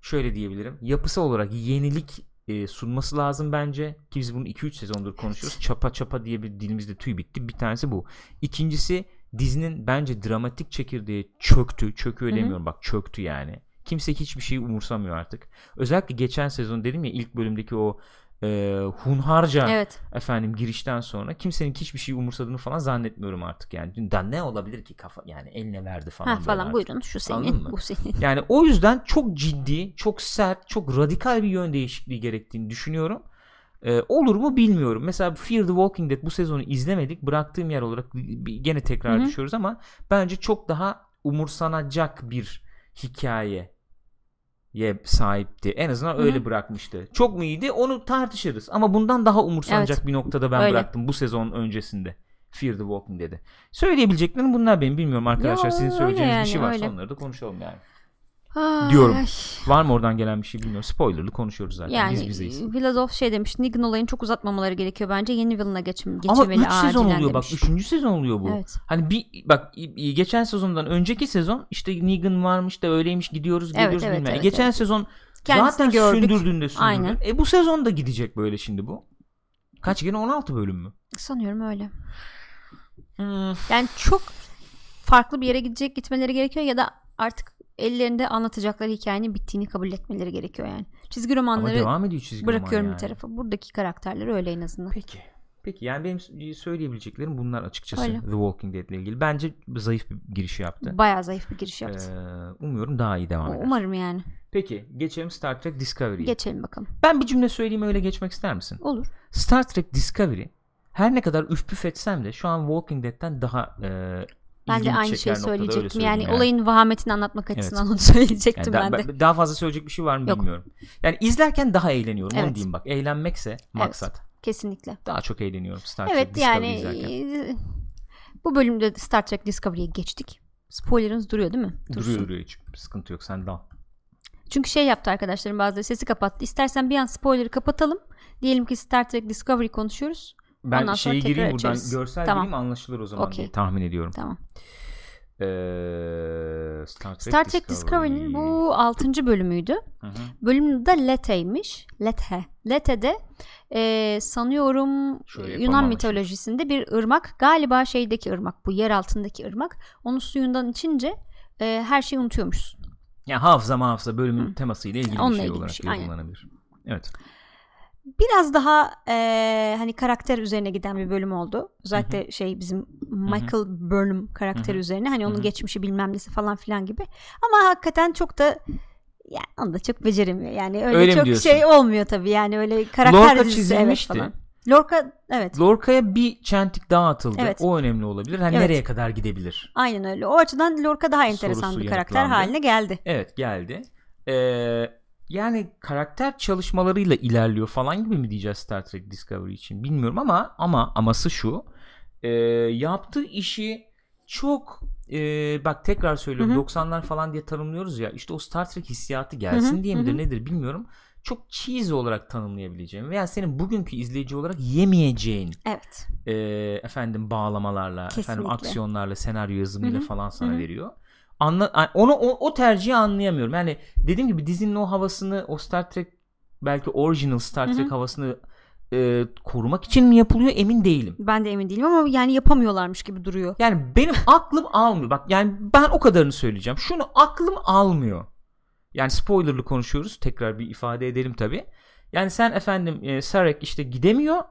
şöyle diyebilirim yapısı olarak yenilik e, sunması lazım bence ki biz bunu 2-3 sezondur konuşuyoruz. Çapa çapa diye bir dilimizde tüy bitti. Bir tanesi bu. İkincisi dizinin bence dramatik çekirdeği çöktü. Çöküyor demiyorum bak çöktü yani. Kimse hiçbir şeyi umursamıyor artık. Özellikle geçen sezon dedim ya ilk bölümdeki o e, hunharca Evet. efendim girişten sonra kimsenin hiçbir şey umursadığını falan zannetmiyorum artık yani. Dünden ne olabilir ki kafa yani eline verdi falan. Ha falan artık. buyurun şu senin bu senin. Yani o yüzden çok ciddi, çok sert, çok radikal bir yön değişikliği gerektiğini düşünüyorum. Ee, olur mu bilmiyorum. Mesela Fear the Walking Dead bu sezonu izlemedik. Bıraktığım yer olarak gene tekrar Hı hı. düşüyoruz ama bence çok daha umursanacak bir hikaye sahipti. En azından Hı hı. öyle bırakmıştı. Çok mu iyiydi? Onu tartışırız. Ama bundan daha umursanacak Evet. bir noktada ben Öyle. bıraktım bu sezon öncesinde. Fear the Walking Dead'i. Söyleyebileceklerim bunlar benim. Bilmiyorum arkadaşlar. Yo, Sizin öyle söyleyeceğiniz yani, bir şey varsa öyle. onları da konuşalım yani. Ay, Diyorum. ay. Var mı oradan gelen bir şey bilmiyorum. Spoilerlı konuşuyoruz zaten. Yani Biz bizeyiz. Villadolf şey demiş. Negan olayını çok uzatmamaları gerekiyor bence. Yeni villain'a geçim, Ama geçilmeli 3 sezon oluyor bak. demiş. 3. sezon oluyor bu. Evet. Hani bir bak geçen sezondan önceki sezon işte Negan varmış da öyleymiş gidiyoruz Evet, geliyoruz evet, bilmem. evet, geçen evet. sezon Kendisini zaten gördük. sündürdüğünde sündürdün. Aynen. E bu sezon da gidecek böyle şimdi bu. Kaç gene 16 bölüm mü? Sanıyorum öyle. Hmm. Yani çok farklı bir yere gidecek gitmeleri gerekiyor ya da artık ellerinde anlatacakları hikayenin bittiğini kabul etmeleri gerekiyor yani. Çizgi Ama romanları devam ediyor çizgi roman bırakıyorum yani. bir tarafa. Buradaki karakterler öyle en azından. Peki. Peki yani benim söyleyebileceklerim bunlar açıkçası Öyle. The Walking Dead ile ilgili. Bence zayıf bir giriş yaptı. Bayağı zayıf bir giriş yaptı. Ee, umuyorum daha iyi devam eder. Umarım yani. Peki geçelim Star Trek Discovery'ye. Geçelim bakalım. Ben bir cümle söyleyeyim öyle geçmek ister misin? Olur. Star Trek Discovery her ne kadar üf püf etsem de şu an Walking Dead'ten daha e, Ben de aynı şeyi söyleyecektim. söyleyeyim Yani, olayın vahametini anlatmak Evet. açısından onu söyleyecektim Yani ben da- de. Daha fazla söyleyecek bir şey var mı Yok. bilmiyorum. Yani izlerken daha eğleniyorum onu Evet. diyeyim bak. Eğlenmekse maksat. Kesinlikle. Daha çok eğleniyorum Star Trek Evet Discovery yani izlerken. e, bu bölümde Star Trek Discovery'ye geçtik. Spoilerınız duruyor değil mi? Duruyor Dursun. duruyor hiç sıkıntı yok sen dal. Çünkü şey yaptı arkadaşlarım bazıları sesi kapattı. İstersen bir an spoiler'ı kapatalım. Diyelim ki Star Trek Discovery konuşuyoruz. Ben Ondan tekrar gireyim buradan açarız. görsel Tamam. gireyim anlaşılır o zaman Okey. diye tahmin ediyorum. Tamam. Ee, Star Trek, Star Trek Discovery'nin bu 6. bölümüydü. Hı hı. Bölümün adı Lete'ymiş. Lete. Lete'de e, sanıyorum Şöyle Yunan mitolojisinde bir ırmak. Galiba şeydeki ırmak. Bu yer altındaki ırmak. Onu suyundan içince e, her şeyi unutuyormuşsun. Yani hafıza hafıza bölümün Hı. temasıyla ilgili Onunla bir şey ilgili bir olarak şey, yorumlanabilir. Evet. Biraz daha e, hani karakter üzerine giden bir bölüm oldu. Özellikle şey bizim Michael Burnham karakteri Hı hı. üzerine. Hani onun Hı hı. geçmişi bilmem nesi falan filan gibi. Ama hakikaten çok da Yani onu da çok beceremiyor. Yani öyle, Öyle çok şey olmuyor tabii. Yani öyle karakter Lorca dizisi evet çizilmişti. falan. Lorca evet. Lorca'ya bir çentik daha atıldı. Evet. O önemli olabilir. Hani Evet. nereye kadar gidebilir? Aynen öyle. O açıdan Lorca daha enteresan Sorusu bir karakter yanıtlandı. haline geldi. Evet geldi. Ee, yani karakter çalışmalarıyla ilerliyor falan gibi mi diyeceğiz Star Trek Discovery için bilmiyorum ama ama aması şu Ee, yaptığı işi çok e, bak tekrar söylüyorum Hı hı. 90'lar falan diye tanımlıyoruz ya işte o Star Trek hissiyatı gelsin Hı hı, diye midir hı. nedir bilmiyorum çok cheesy olarak tanımlayabileceğim veya senin bugünkü izleyici olarak yemeyeceğin Evet. e, efendim bağlamalarla, efendim Kesinlikle. aksiyonlarla, senaryo yazımıyla Hı hı, falan sana hı hı. veriyor. Anla, onu o, o tercihi anlayamıyorum. Yani dediğim gibi dizinin o havasını, o Star Trek belki original Star. Trek havasını e, korumak için mi yapılıyor emin değilim. Ben de emin değilim ama yani yapamıyorlarmış gibi duruyor. Yani benim aklım almıyor. Bak yani ben o kadarını söyleyeceğim. Şunu aklım almıyor. Yani spoilerlı konuşuyoruz. Tekrar bir ifade edelim tabi. Yani sen efendim e, Sarek işte gidemiyor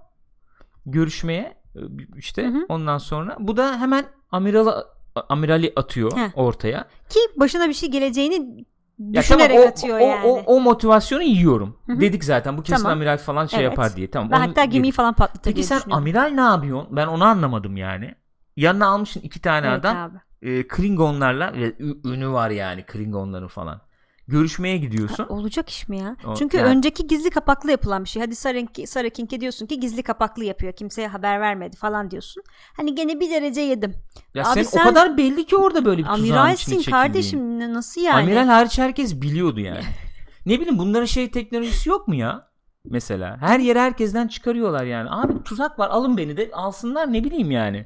görüşmeye e, işte Hı hı. ondan sonra bu da hemen amirala amirali atıyor Heh. ortaya. Ki başına bir şey geleceğini Ya düşünerek tamam, o, atıyor o, yani. o, o motivasyonu yiyorum. Hı hı. Dedik zaten bu kesin Tamam. amiral falan şey Evet. yapar diye. Tamam. Ve onu hatta gemiyi falan patlatır Peki diye sen amiral ne yapıyorsun? Ben onu anlamadım yani. Yanına almışsın iki tane Evet adam abi. e, Klingonlarla ve ünü var yani Klingonların falan. Görüşmeye gidiyorsun. Olacak iş mi ya? O- Çünkü yani- önceki gizli kapaklı yapılan bir şey. Hadi King'e diyorsun ki gizli kapaklı yapıyor. Kimseye haber vermedi falan diyorsun. Hani gene bir derece yedim. Ya Abi sen, sen o kadar belli ki orada böyle bir tuzağın içine çekildiğin. kardeşim nasıl yani? Amiral hariç herkes biliyordu yani. ne bileyim bunların şey teknolojisi yok mu ya? Mesela her yere herkesten çıkarıyorlar yani. Abi tuzak var alın beni de alsınlar ne bileyim yani.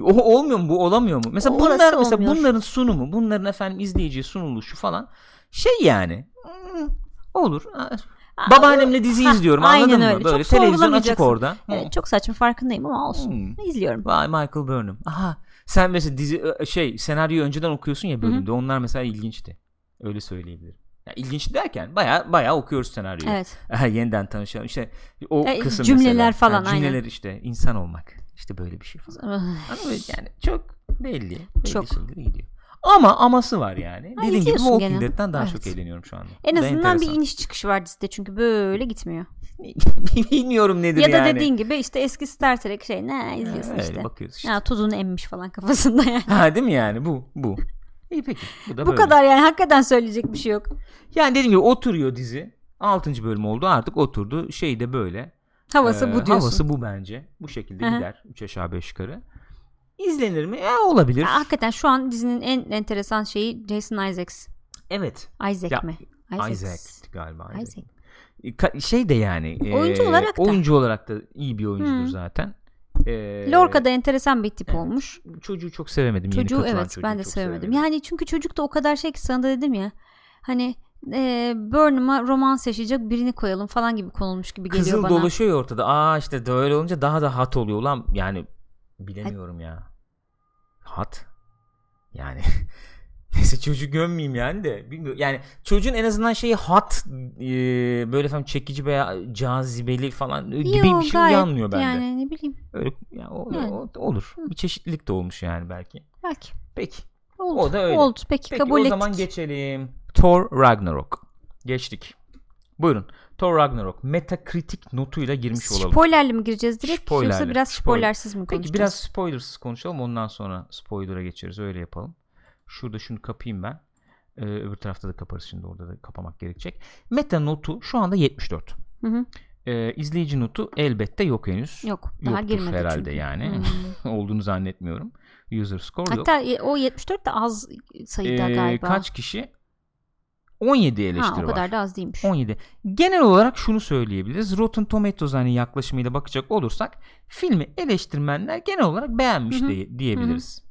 O olmuyor mu bu olamıyor mu? Mesela Orası bunlar mesela olmuyor. bunların sunumu, bunların efendim izleyiciye sunuluşu falan şey yani. hmm, Olur. Aa, Babaannemle dizi izliyorum aynen anladın mı? öyle. Böyle Çok televizyon açık orada. Evet, çok saçma farkındayım ama olsun. Hmm. İzliyorum. Vay Michael Burnham. Aha sen mesela dizi şey senaryoyu önceden okuyorsun ya bölümde. Onlar mesela ilginçti. Öyle söyleyebilirim. Ya ilginç derken baya baya okuyoruz senaryoyu. Evet. Yeniden tanışalım. İşte o E, kısım cümleler mesela. falan, Ha, cümleler aynen. işte insan olmak. İşte böyle bir şey falan. Ama yani çok belli. belli Çok. şeyleri gidiyor. Ama aması var yani. Ha, Dediğim gibi Walking gene. Dead'den daha Evet. çok eğleniyorum şu anda. En Bu da azından bir iniş çıkış var dizide çünkü böyle gitmiyor. Bilmiyorum nedir Ya da yani. dediğin gibi işte eski Star Trek şey ne izliyorsun Öyle işte. bakıyoruz işte. Ya tuzunu emmiş falan kafasında yani. Ha değil mi yani bu bu. İyi peki. Bu da Bu böyle. kadar yani hakikaten söyleyecek bir şey yok. Yani dediğim gibi oturuyor dizi. 6. bölüm oldu artık oturdu. Şey de böyle. Havası Ee, bu diyorsun. Havası bu bence. Bu şekilde Hı hı. gider. 3 aşağı 5 yukarı. İzlenir mi? Ya olabilir. Ya, hakikaten şu an dizinin en enteresan şeyi Jason Isaacs. evet. Isaac Ya, mi? Isaac galiba. Isaac. Isaac. Ka- Şey de yani. e, Oyuncu olarak da. Oyuncu olarak da iyi bir oyuncudur Hı. zaten. Ee, Lorca da enteresan bir tip evet. olmuş. Çocuğu çok sevemedim. Yeni Çocuğu katılan evet çocuğu ben de sevemedim. Yani çünkü çocuk da o kadar şey ki sana da dedim ya. Hani e, Burnham'a romans yaşayacak birini koyalım falan gibi konulmuş gibi geliyor Kızıl bana. dolaşıyor ya ortada. Aa işte de öyle olunca daha da hat oluyor lan. Yani bilemiyorum ya. Hat. Yani neyse çocuğu gömmeyeyim yani de bilmiyorum. Yani çocuğun en azından şeyi hat e, böyle efendim çekici veya cazibeli falan gibi Yo, bir şey uyanmıyor bende. Yani ne bileyim Öyle ya, o, Yani. o- olur. Bir çeşitlilik de olmuş yani belki. belki. Peki. Oldu. O da öyle. Oldu. Peki, Peki kabul o ettik. zaman geçelim. Thor Ragnarok. Geçtik. Buyurun. Thor Ragnarok Metacritic notuyla girmiş olalım. Spoilerli mi gireceğiz direkt Spoilerli, yoksa biraz spoiler. spoilersiz mi konuşacağız? Peki biraz spoilersız konuşalım ondan sonra spoiler'a geçeriz öyle yapalım. Şurada şunu kapayım ben. Ee, öbür tarafta da kaparız şimdi orada da kapamak gerekecek. Meta notu şu anda 74. Hı hı. Ee, izleyici notu elbette yok henüz. Yok daha Yoktur girmedi herhalde çünkü. yani. Hmm. Olduğunu zannetmiyorum. User score yok. Hatta e, o 74 de az sayıda Ee, galiba. kaç kişi? 17 eleştiri ha, o var. kadar da az değilmiş. 17. Genel olarak şunu söyleyebiliriz. Rotten Tomatoes hani yaklaşımıyla bakacak olursak filmi eleştirmenler genel olarak beğenmiş Hı hı. de, diyebiliriz.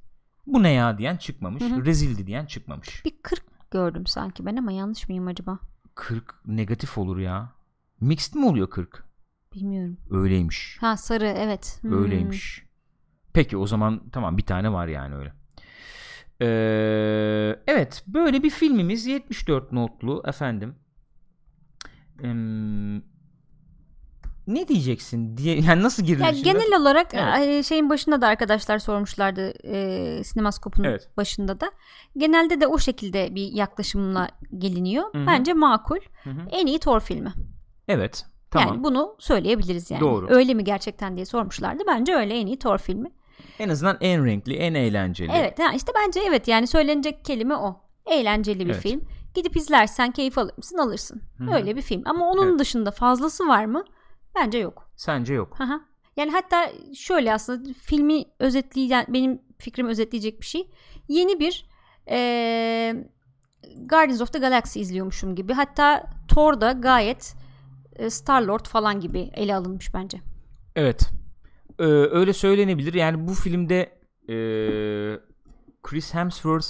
Bu ne ya diyen çıkmamış. Hı hı. Rezildi diyen çıkmamış. Bir 40 gördüm sanki ben ama yanlış mıyım acaba? 40 negatif olur ya. Mixed mi oluyor 40? Bilmiyorum. Öyleymiş. Ha sarı evet. Hmm. Öyleymiş. Peki o zaman tamam bir tane var yani öyle. Ee, evet böyle bir filmimiz 74 notlu efendim. Em, ne diyeceksin diye yani nasıl girilir Ya şimdi? genel olarak Evet. şeyin başında da arkadaşlar sormuşlardı e, sinemaskopun Evet. başında da. Genelde de o şekilde bir yaklaşımla geliniyor. Hı hı. Bence makul. Hı hı. En iyi Thor filmi. Evet. Tamam. Yani bunu söyleyebiliriz yani. Doğru. Öyle mi gerçekten diye sormuşlardı. Bence öyle en iyi Thor filmi. En azından en renkli, en eğlenceli. Evet ha, işte bence evet yani söylenecek kelime o. Eğlenceli bir Evet. film. Gidip izlersen keyif alır mısın? Alırsın. Hı hı. Öyle bir film. Ama onun Evet. dışında fazlası var mı? Bence yok. Sence yok. Hı hı. Yani hatta şöyle aslında filmi özetleyen benim fikrimi özetleyecek bir şey. Yeni bir eee Guardians of the Galaxy izliyormuşum gibi. Hatta Thor da gayet e, Star Lord falan gibi ele alınmış bence. Evet. Ee, öyle söylenebilir. Yani bu filmde e, Chris Hemsworth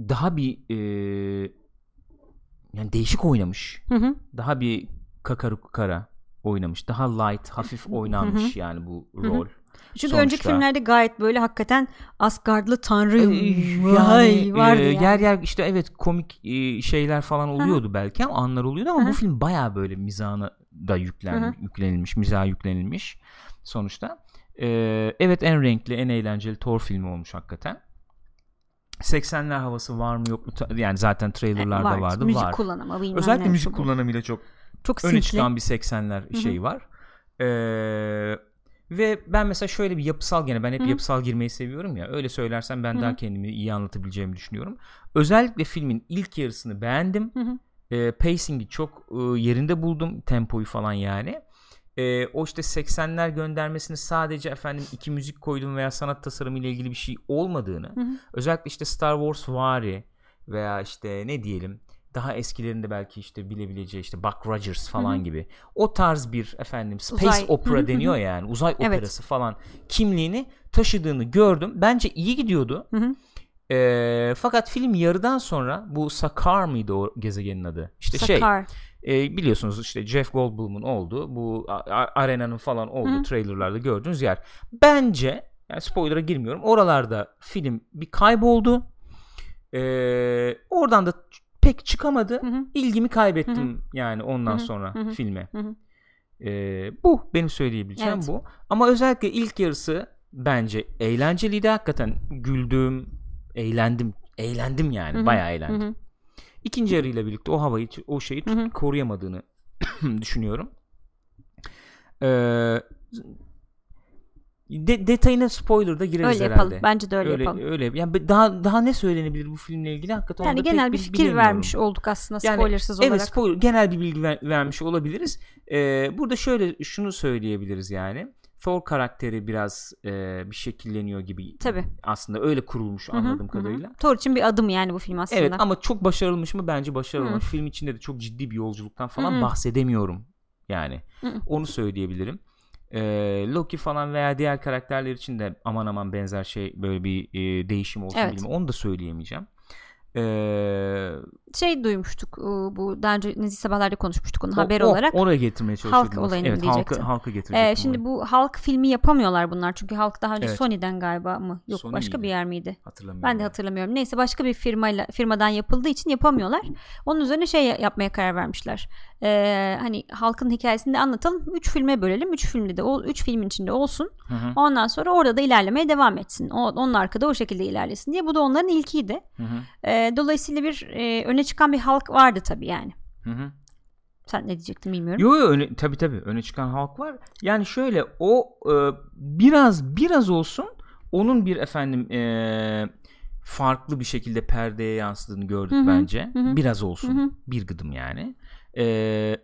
daha bir e, yani değişik oynamış. Hı hı. Daha bir kakaru kara oynamış. Daha light, hafif oynanmış yani bu hı. rol. Çünkü Sonuçta- önceki filmlerde gayet böyle hakikaten Asgardlı tanrı yani, vardı e, yani. yer yer işte evet komik e, şeyler falan oluyordu belki ama anlar oluyordu ama Hı hı. bu film baya böyle mizahına da yüklen, Hı hı. yüklenilmiş, mizaha yüklenilmiş sonuçta. Ee, evet en renkli, en eğlenceli Thor filmi olmuş hakikaten. 80'ler havası var mı yok mu? Yani zaten trailerlarda Var. vardı. Müzik var. kullanımı Özellikle ne, müzik bu. kullanımıyla çok Çok öne simpli. çıkan bir 80'ler hı. şeyi var. Ee, ve ben mesela şöyle bir yapısal gene ben hep Hı hı. yapısal girmeyi seviyorum ya. Öyle söylersem ben Hı daha kendimi iyi anlatabileceğimi düşünüyorum. Özellikle filmin ilk yarısını beğendim. Hı Ee, pacing'i çok e, yerinde buldum. Tempoyu falan yani. Ee, o işte 80'ler göndermesini sadece efendim iki müzik koydum veya sanat tasarımı ile ilgili bir şey olmadığını Hı hı. özellikle işte Star Wars vari veya işte ne diyelim daha eskilerinde belki işte bilebileceği işte Buck Rogers falan Hı hı. gibi o tarz bir efendim space Uzay. opera Hı hı hı. deniyor yani uzay Evet. operası falan kimliğini taşıdığını gördüm. Bence iyi gidiyordu. Hı hı. Ee, fakat film yarıdan sonra bu Sakar mıydı o gezegenin adı? İşte şey Sakar. e, biliyorsunuz işte Jeff Goldblum'un olduğu bu arenanın falan olduğu Hı. trailerlarda gördüğünüz yer. Bence yani spoiler'a girmiyorum. Oralarda film bir kayboldu. Ee, oradan da pek çıkamadı. Hı hı. İlgimi kaybettim yani ondan Hı hı. sonra Hı hı. filme. Hı hı. Ee, bu benim söyleyebileceğim Evet. bu. Ama özellikle ilk yarısı bence eğlenceliydi hakikaten. Güldüm, eğlendim, eğlendim yani. Hı hı. Bayağı eğlendim. Hı hı. İkinci yarıyla birlikte o havayı o şeyi Hı hı. koruyamadığını düşünüyorum. Ee, de, detayına spoiler'da gireriz Öyle herhalde. yapalım. Bence de öyle, öyle yapalım. öyle. Yani daha daha ne söylenebilir bu filmle ilgili hakikaten Yani da genel bir fikir vermiş olduk aslında Yani, spoilersız Evet olarak. spoiler, genel bir bilgi ver- vermiş olabiliriz. Ee, burada şöyle şunu söyleyebiliriz yani. Thor karakteri biraz e, bir şekilleniyor gibi. Tabii. Aslında öyle kurulmuş Hı hı, anladığım kadarıyla. Thor için bir adım yani bu film aslında. Evet ama çok başarılmış mı? Bence başarılı. Hı. olmuş. Film içinde de çok ciddi bir yolculuktan falan Hı hı. bahsedemiyorum. Yani Hı hı. onu söyleyebilirim. Ee, Loki falan veya diğer karakterler için de aman aman benzer şey böyle bir e, değişim olsun Evet. bilmiyorum. Onu da söyleyemeyeceğim. Ee, Şey duymuştuk bu daha önce Nezih Sabahlar'da konuşmuştuk onu o- haber o- olarak. oraya getirmeye çalışıyordum. olayını evet, diyecektim. halka, halka getirecektim. Ee, şimdi bu Hulk filmi yapamıyorlar bunlar çünkü Hulk daha önce Evet. Sony'den galiba mı? Yok Sony başka miydi? bir yer miydi? hatırlamıyorum. Ben de hatırlamıyorum. Neyse başka bir firmayla firmadan yapıldığı için yapamıyorlar. Onun üzerine şey yapmaya karar vermişler. Ee, hani halkın hikayesini de anlatalım. Üç filme bölelim. Üç filmde de o üç filmin içinde olsun. Hı hı, Ondan sonra orada da ilerlemeye devam etsin. O, onun arkada o şekilde ilerlesin diye. Bu da onların ilkiydi. hı hı, Ee, dolayısıyla bir e, öne çıkan bir halk vardı tabii yani. hı hı. Sen ne diyecektin bilmiyorum. Yo yo öne, tabii tabii öne çıkan halk var. Yani şöyle o e, biraz biraz olsun onun bir efendim e, farklı bir şekilde perdeye yansıdığını gördük Hı hı, bence. hı hı. Biraz olsun. Hı hı. Bir gıdım yani. E,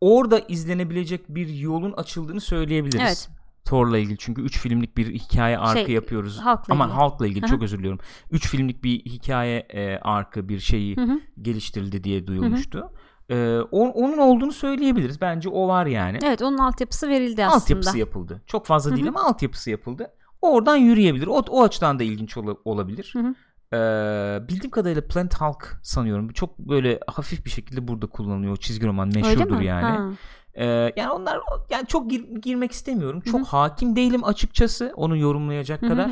orada izlenebilecek bir yolun açıldığını söyleyebiliriz. Evet. Thor'la ilgili çünkü 3 filmlik bir hikaye arkı Şey, yapıyoruz. Halk'la Aman ilgili. halkla ilgili Hı hı. çok özür diliyorum. 3 filmlik bir hikaye e, arkı bir şeyi Hı hı. geliştirildi diye duyulmuştu. Ee, o- onun olduğunu söyleyebiliriz. Bence o var yani. Evet onun altyapısı verildi aslında. Altyapısı yapıldı. Çok fazla değil Hı hı. ama altyapısı yapıldı. Oradan yürüyebilir. O, o açıdan da ilginç ola- olabilir. Hı hı. Ee, bildiğim kadarıyla Plant Hulk sanıyorum. Çok böyle hafif bir şekilde burada kullanılıyor. O çizgi roman meşhurdur yani. Ha. Ee, yani onlar yani çok gir- girmek istemiyorum. Çok Hı hı. hakim değilim açıkçası onu yorumlayacak Hı hı kadar.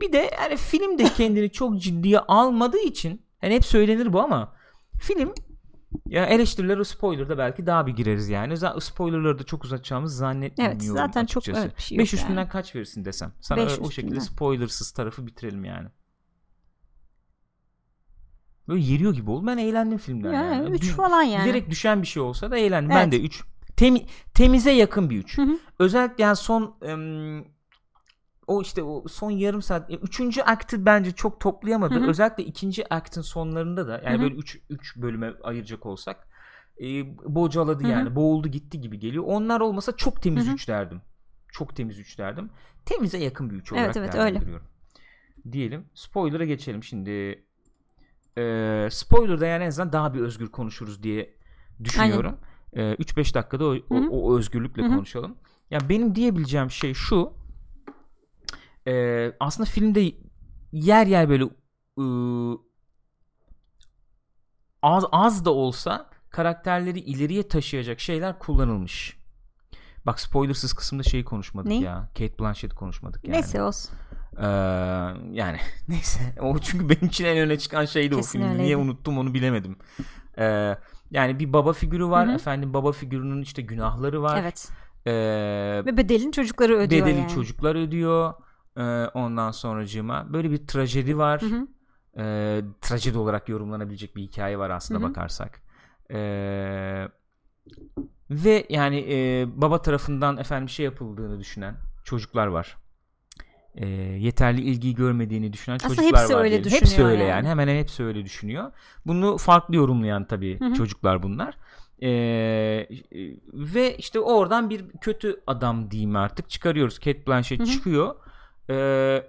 Bir de yani film de kendini çok ciddiye almadığı için hani hep söylenir bu ama film Ya eleştirilere spoiler'da belki daha bir gireriz yani. Z- Spoiler'ları da çok uzatacağımızı zannetmiyorum Evet zaten çok açıkçası. evet, bir şey yok 5 yani. üstünden kaç verirsin desem. Sana öyle o şekilde spoilersız tarafı bitirelim yani. Böyle yeriyor gibi oldu. Ben eğlendim filmden Ya, yani. 3 Dü- falan yani. Bilerek düşen bir şey olsa da eğlendim. Ben Evet. de 3. temize yakın bir 3. Hı hı. Özellikle yani son o işte o son yarım saat e, üçüncü aktı bence çok toplayamadı. Hı hı. Özellikle ikinci aktın sonlarında da yani Hı hı. böyle 3 3 bölüme ayıracak olsak e, bocaladı Hı hı. yani. Boğuldu gitti gibi geliyor. Onlar olmasa çok temiz Hı hı. 3 derdim. Çok temiz 3 derdim. Temize yakın bir 3 olarak Evet, evet, öyle. Diyelim. Spoiler'a geçelim şimdi. Ee, spoiler'da yani en azından daha bir özgür konuşuruz diye düşünüyorum. Ee, 3-5 dakikada o, o, o özgürlükle Hı hı. konuşalım. Ya benim diyebileceğim şey şu. Ee, aslında filmde yer yer böyle ıı, az az da olsa karakterleri ileriye taşıyacak şeyler kullanılmış. Bak spoilersız kısımda şeyi konuşmadık Ne? ya. Kate Blanchett'i konuşmadık yani. Neyse olsun. Ee, yani neyse. O çünkü benim için en öne çıkan şeydi o Kesin filmde. öyleydi. Niye unuttum onu bilemedim. Ee, yani bir baba figürü var. Hı hı. Efendim baba figürünün işte günahları var. Evet. Ee, Ve bedelin çocukları ödüyor bedeli yani. çocuklar ödüyor. Ee, ondan sonracığıma böyle bir trajedi var. Hı hı. Ee, trajedi olarak yorumlanabilecek bir hikaye var aslında Hı hı. bakarsak. Ee, ve yani e, baba tarafından efendim şey yapıldığını düşünen çocuklar var. Ee, yeterli ilgiyi görmediğini düşünen Aslında çocuklar hepsi var. öyle diyelim. Hepsi öyle yani. yani. Hemen hemen hepsi öyle düşünüyor. Bunu farklı yorumlayan tabii Hı hı. çocuklar bunlar. Ee, ve işte oradan bir kötü adam diyeyim artık çıkarıyoruz. Kate Blanchett Hı hı. çıkıyor. Ee,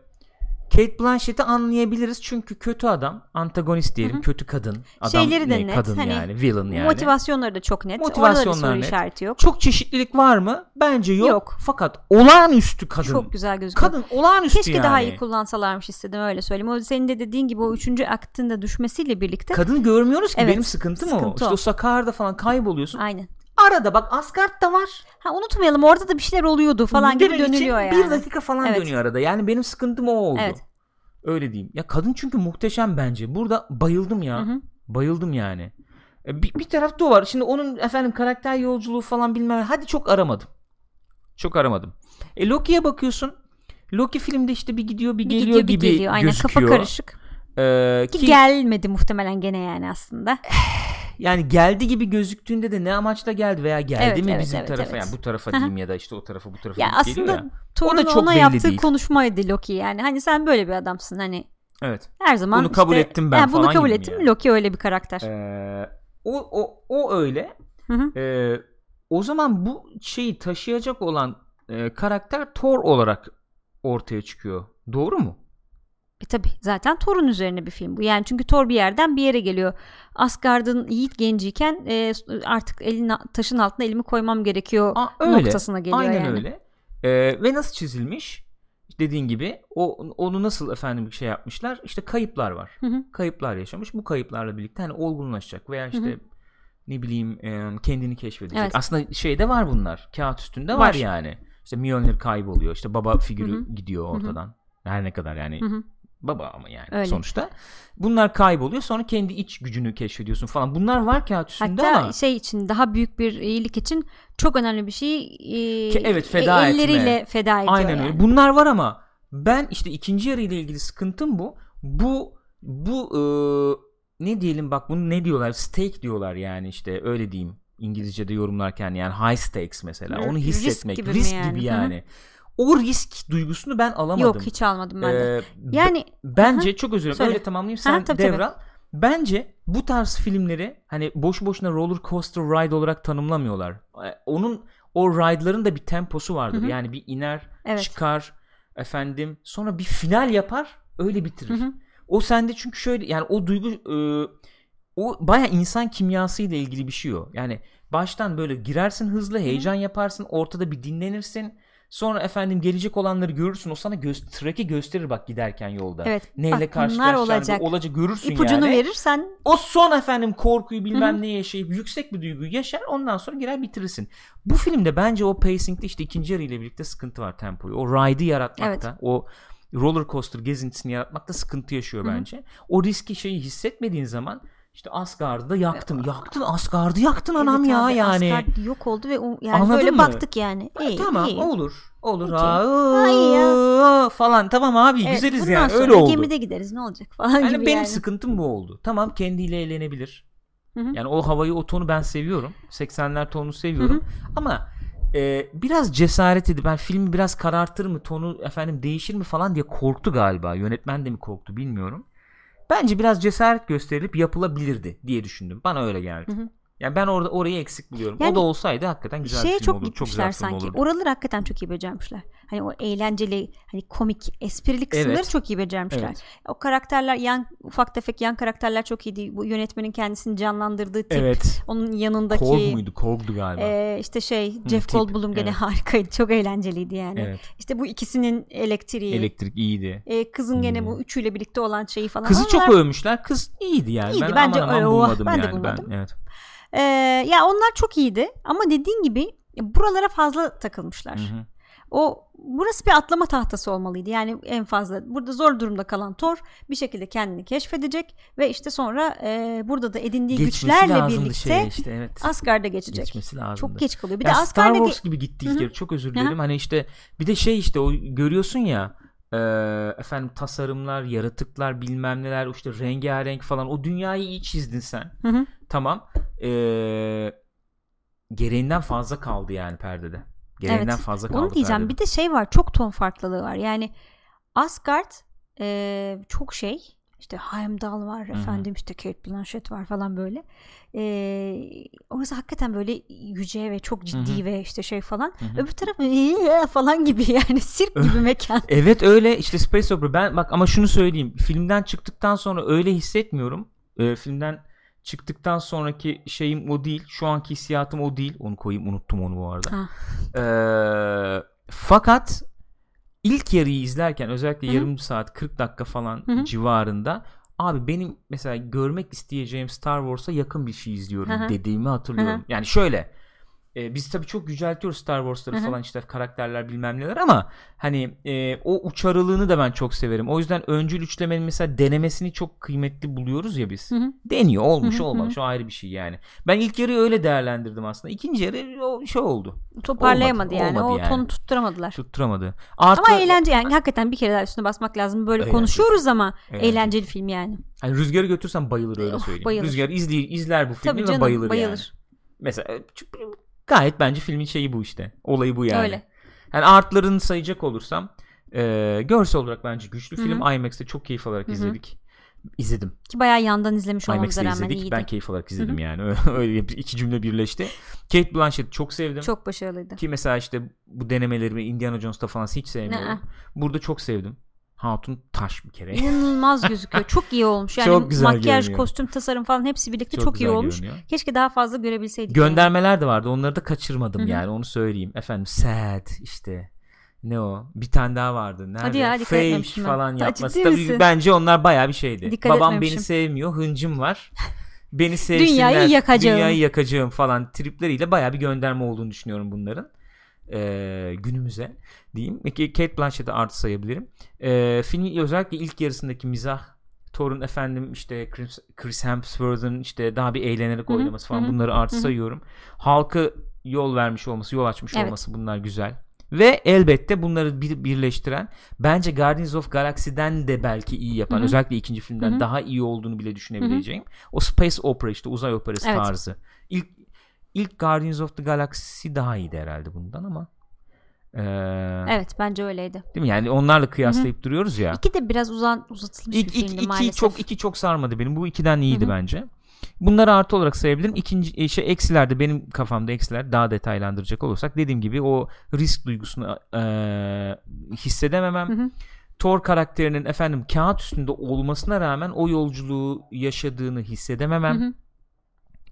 Kate Blanchett'i anlayabiliriz çünkü kötü adam, antagonist diyelim, Hı hı. kötü kadın. Adam Şeyleri de ne? net, Kadın hani yani, villain yani. Motivasyonları da çok net. Motivasyonlar Orada da bir net. işareti yok. Çok çeşitlilik var mı? Bence yok. Yok. Fakat olağanüstü kadın. Çok güzel gözüküyor. kadın olağanüstü Keşke yani. daha iyi kullansalarmış istedim öyle söyleyeyim. O senin de dediğin gibi o üçüncü aktın da düşmesiyle birlikte. Kadın görmüyoruz ki Evet, benim sıkıntım o. sıkıntı İşte o. o Sakarya'da falan kayboluyorsun. Aynen. Arada bak Asgard'da var. Ha unutmayalım orada da bir şeyler oluyordu falan gibi Demek için dönülüyor yani. Bir dakika falan Evet. dönüyor arada. Yani benim sıkıntım o oldu. Evet. Öyle diyeyim. Ya kadın çünkü muhteşem bence. Burada bayıldım ya. Hı hı. Bayıldım yani. E, Bir, bir tarafta o var. Şimdi onun efendim karakter yolculuğu falan bilmem. Hadi çok aramadım. Çok aramadım. E Loki'ye bakıyorsun. Loki filmde işte bir gidiyor bir, Bir geliyor gidiyor, bir gibi geliyor. Aynen gözüküyor. kafa karışık. Ee, Ki ki gelmedi muhtemelen gene yani aslında. yani geldi gibi gözüktüğünde de ne amaçla geldi veya geldi Evet, mi evet, bizim evet, tarafa evet. yani bu tarafa diyeyim ya da işte o tarafa bu tarafa Ya aslında ya. Thor'un çok ona yaptığı değil. konuşmaydı Loki yani. Hani sen böyle bir adamsın hani Evet. her zaman Bunu kabul işte- ettim ben bunu falan kabul gibi ettim. yani. Loki öyle bir karakter. Ee, o, o, o öyle. Hı hı. Ee, o zaman bu şeyi taşıyacak olan e, karakter Thor olarak ortaya çıkıyor. Doğru mu? E tabi zaten Thor'un üzerine bir film bu. Yani çünkü Thor bir yerden bir yere geliyor. Asgard'ın yiğit genciyken e, artık elin taşın altına elimi koymam gerekiyor Aa, öyle. noktasına geliyor Aynen yani. öyle. Ee, ve nasıl çizilmiş? Dediğin gibi o onu nasıl efendim bir şey yapmışlar? İşte kayıplar var. Hı hı. Kayıplar yaşamış. Bu kayıplarla birlikte hani olgunlaşacak veya işte Hı hı. ne bileyim e, kendini keşfedecek. Evet. Aslında şeyde var bunlar. Kağıt üstünde var, Var. yani. İşte Mjolnir kayboluyor. İşte baba figürü Hı hı. gidiyor hı. ortadan. Her ne kadar yani Hı hı. Baba ama yani Öyle. sonuçta. Bunlar kayboluyor. Sonra kendi iç gücünü keşfediyorsun falan. Bunlar var kağıt üstünde Hatta ama şey için daha büyük bir iyilik için çok önemli bir şey e, Ki evet, feda elleriyle etme. feda ediyor Aynen yani. öyle. Bunlar var ama ben işte ikinci yarı ile ilgili sıkıntım bu. Bu bu e, ne diyelim bak bunu ne diyorlar? Stake diyorlar yani işte öyle diyeyim. İngilizce'de yorumlarken yani high stakes mesela. Hı, Onu risk hissetmek. gibi mi risk yani? gibi hı. O risk duygusunu ben alamadım. Yok hiç almadım ben de. Ee, Yani Bence çok özür dilerim. Öyle tamamlayayım sen Aha, tabii, tabii. devral. Bence bu tarz filmleri hani boş boşuna roller coaster ride olarak tanımlamıyorlar. Ee, Onun o ride'ların da bir temposu vardır. Hı hı. Yani bir iner, Evet. çıkar efendim sonra bir final yapar, öyle bitirir. Hı hı. O sende çünkü şöyle yani o duygu e, o baya insan kimyası ile ilgili bir şey o. Yani baştan böyle girersin hızlı, heyecan yaparsın, ortada bir dinlenirsin. Sonra efendim gelecek olanları görürsün. O sana göz, track'i gösterir bak giderken yolda. Evet. Neyle karşılaşacağını olacak. olacak görürsün ipucunu yani. verirsen O son efendim korkuyu bilmem ne yaşayıp yüksek bir duyguyu yaşar ondan sonra girer bitirirsin. Bu filmde bence o pacing'de işte ikinci yarı ile birlikte sıkıntı var tempoyu. O ride'ı yaratmakta, o roller coaster gezintisini yaratmakta sıkıntı yaşıyor bence. O riski şeyi hissetmediğin zaman işte Asgard'ı da yaktın. Yaktın Asgard'ı yaktın anam Evet ya abi, yani. Asgard yok oldu ve o- yani Anladın böyle mı? baktık yani. İyi, tamam iyi. olur. Olur. Okey. Ha, ya. falan tamam abi Evet, güzeliz yani sonra öyle oldu. gemide gideriz ne olacak falan Yani gibi benim yani. sıkıntım bu oldu. Tamam kendiyle eğlenebilir. Hı hı. Yani o havayı o tonu ben seviyorum. 80'ler tonunu seviyorum. Ama e, biraz cesaret edip ben filmi biraz karartır mı tonu efendim değişir mi falan diye korktu galiba. Yönetmen de mi korktu bilmiyorum. Bence biraz cesaret gösterilip yapılabilirdi diye düşündüm. Bana öyle geldi. Hı hı. Yani ben orada orayı eksik buluyorum. Yani o da olsaydı hakikaten güzel Şeye bir film çok olurdu. Çok güzel film sanki. olurdu. Oraları hakikaten çok iyi becermişler. Hani o eğlenceli, hani komik, esprili kısımları Evet. çok iyi becermişler. Evet. O karakterler, yan ufak tefek yan karakterler çok iyiydi. Bu yönetmenin kendisini canlandırdığı tip, Evet. onun yanındaki Korg muydu? Korg'du galiba. e, işte şey Jeff tip, Goldblum gene evet. harikaydı. Çok eğlenceliydi yani. evet. İşte bu ikisinin elektriği, Elektrik iyiydi. e, kızın gene İyiydi. bu üçüyle birlikte olan şeyi falan. Kızı çok Onlar- övmüşler. Kız iyiydi yani. İyiydi. Ben Bence aman aman Oh, bulmadım ben de yani. bulmadım. Ben, evet. Ee, ya onlar çok iyiydi ama dediğin gibi buralara fazla takılmışlar. Hı hı. O burası bir atlama tahtası olmalıydı. Yani en fazla burada zor durumda kalan Thor bir şekilde kendini keşfedecek ve işte sonra e, burada da edindiği Geçmesi güçlerle birlikte işte evet. Asgard'a geçecek. Geçmesi lazımdı. Çok geç kalıyor. Bir Ya de Star Asgard'a Wars ge- gibi gitti ilk. Çok özür dilerim. Hani işte bir de şey işte o görüyorsun ya e, efendim tasarımlar, yaratıklar, bilmem neler işte rengarenk falan o dünyayı iyi çizdin sen. Hı hı. Tamam. E, gereğinden fazla kaldı yani perdede. Gereğinden Evet. fazla kaldı. Onu diyeceğim. perdede. Bir de şey var. Çok ton farklılığı var. Yani Asgard e, çok şey. İşte Heimdall var hı. efendim işte Kate Blanchett var falan böyle. E, orası hakikaten böyle yüce ve çok ciddi Hı hı. ve işte şey falan. Hı hı. Öbür taraf "Ee" falan gibi yani sirk gibi mekan. Evet öyle işte Space Opera ben bak ama şunu söyleyeyim filmden çıktıktan sonra öyle hissetmiyorum Ee, filmden çıktıktan sonraki şeyim o değil şu anki hissiyatım o değil onu koyayım unuttum onu bu arada. Ee, fakat ilk yarıyı izlerken özellikle yarım saat 40 dakika falan Hı hı. civarında abi benim mesela görmek isteyeceğim Star Wars'a yakın bir şey izliyorum Hı hı. dediğimi hatırlıyorum. Hı hı. Yani şöyle e, biz tabii çok yüceltiyoruz Star Wars'ları Hı hı. falan işte karakterler bilmem neler ama hani e, o uçarılığını da ben çok severim. O yüzden öncül üçlemenin mesela denemesini çok kıymetli buluyoruz ya biz. Hı hı. Deniyor olmuş Hı hı, olmamış o ayrı bir şey yani. Ben ilk yarıyı öyle değerlendirdim aslında. İkinci yarı o şey oldu. Toparlayamadı Olmadı, yani. olmadı o yani. tonu tutturamadılar. Tutturamadı. Artı, Ama eğlence yani hakikaten bir kere daha üstüne basmak lazım. Böyle Eğlenceli. konuşuyoruz ama Eğlenceli. eğlenceli film yani. Hani Rüzgar'ı götürsen bayılır öyle Of, söyleyeyim. bayılır. Rüzgar izli, izler bu filmi Tabii ve canım bayılır, bayılır. yani. Mesela e, gayet bence filmin şeyi bu işte. Olayı bu yani. Öyle. Yani artlarını sayacak olursam e, görsel olarak bence güçlü Hı hı. film. IMAX'te çok keyif alarak Hı hı. izledik. İzledim. Ki bayağı yandan izlemiş olmamıza rağmen izledik. iyiydi. Ben keyif alarak izledim Hı hı. yani. Öyle iki cümle birleşti. Kate Blanchett çok sevdim. Çok başarılıydı. Ki mesela işte bu denemeleri ve Indiana Jones'ta falan hiç sevmiyorum. Ne? Burada çok sevdim. Hatun taş bir kere. İnanılmaz gözüküyor. Çok iyi olmuş. Yani Çok güzel makyaj, görünüyor. kostüm, tasarım falan hepsi birlikte çok, iyi güzel olmuş. görünüyor. Keşke daha fazla görebilseydik. yani. Göndermeler de vardı. Onları da kaçırmadım yani. Onu söyleyeyim. Efendim sad işte. Ne o? Bir tane daha vardı. Nerede? Hadi ya, Fake ben. falan Ha, yapması. Tabii bence onlar bayağı bir şeydi. Dikkat Babam beni sevmiyor. Hıncım var. Beni sevsinler. Dünyayı yakacağım. Dünyayı yakacağım falan tripleriyle bayağı bir gönderme olduğunu düşünüyorum bunların. Ee, günümüze diyeyim. Peki Kate Blanchett'i artı sayabilirim. Ee, filmin özellikle ilk yarısındaki mizah Thor'un efendim işte Chris, Chris Hemsworth'ın işte daha bir eğlenerek Hı hı, oynaması falan hı hı, bunları artı hı hı. sayıyorum. Halkı yol vermiş olması, yol açmış Evet. olması bunlar güzel. Ve elbette bunları bir, birleştiren bence Guardians of Galaxy'den de belki iyi yapan Hı hı. özellikle ikinci filmden Hı hı. daha iyi olduğunu bile düşünebileceğim. O space opera işte uzay operası Evet. tarzı. İlk ilk Guardians of the Galaxy daha iyiydi herhalde bundan ama. Ee, Evet bence öyleydi. Değil mi? Yani onlarla kıyaslayıp duruyoruz ya. İki de biraz uzan, uzatılmış İlk, bir filmdi iki maalesef. çok iki çok sarmadı benim. Bu ikiden iyiydi Hı hı. bence. Bunları artı olarak sayabilirim. İkinci e, şey eksilerde benim kafamda eksiler daha detaylandıracak olursak dediğim gibi o risk duygusunu e, hissedememem. Hı hı. Thor karakterinin efendim kağıt üstünde olmasına rağmen o yolculuğu yaşadığını hissedememem. Hı hı.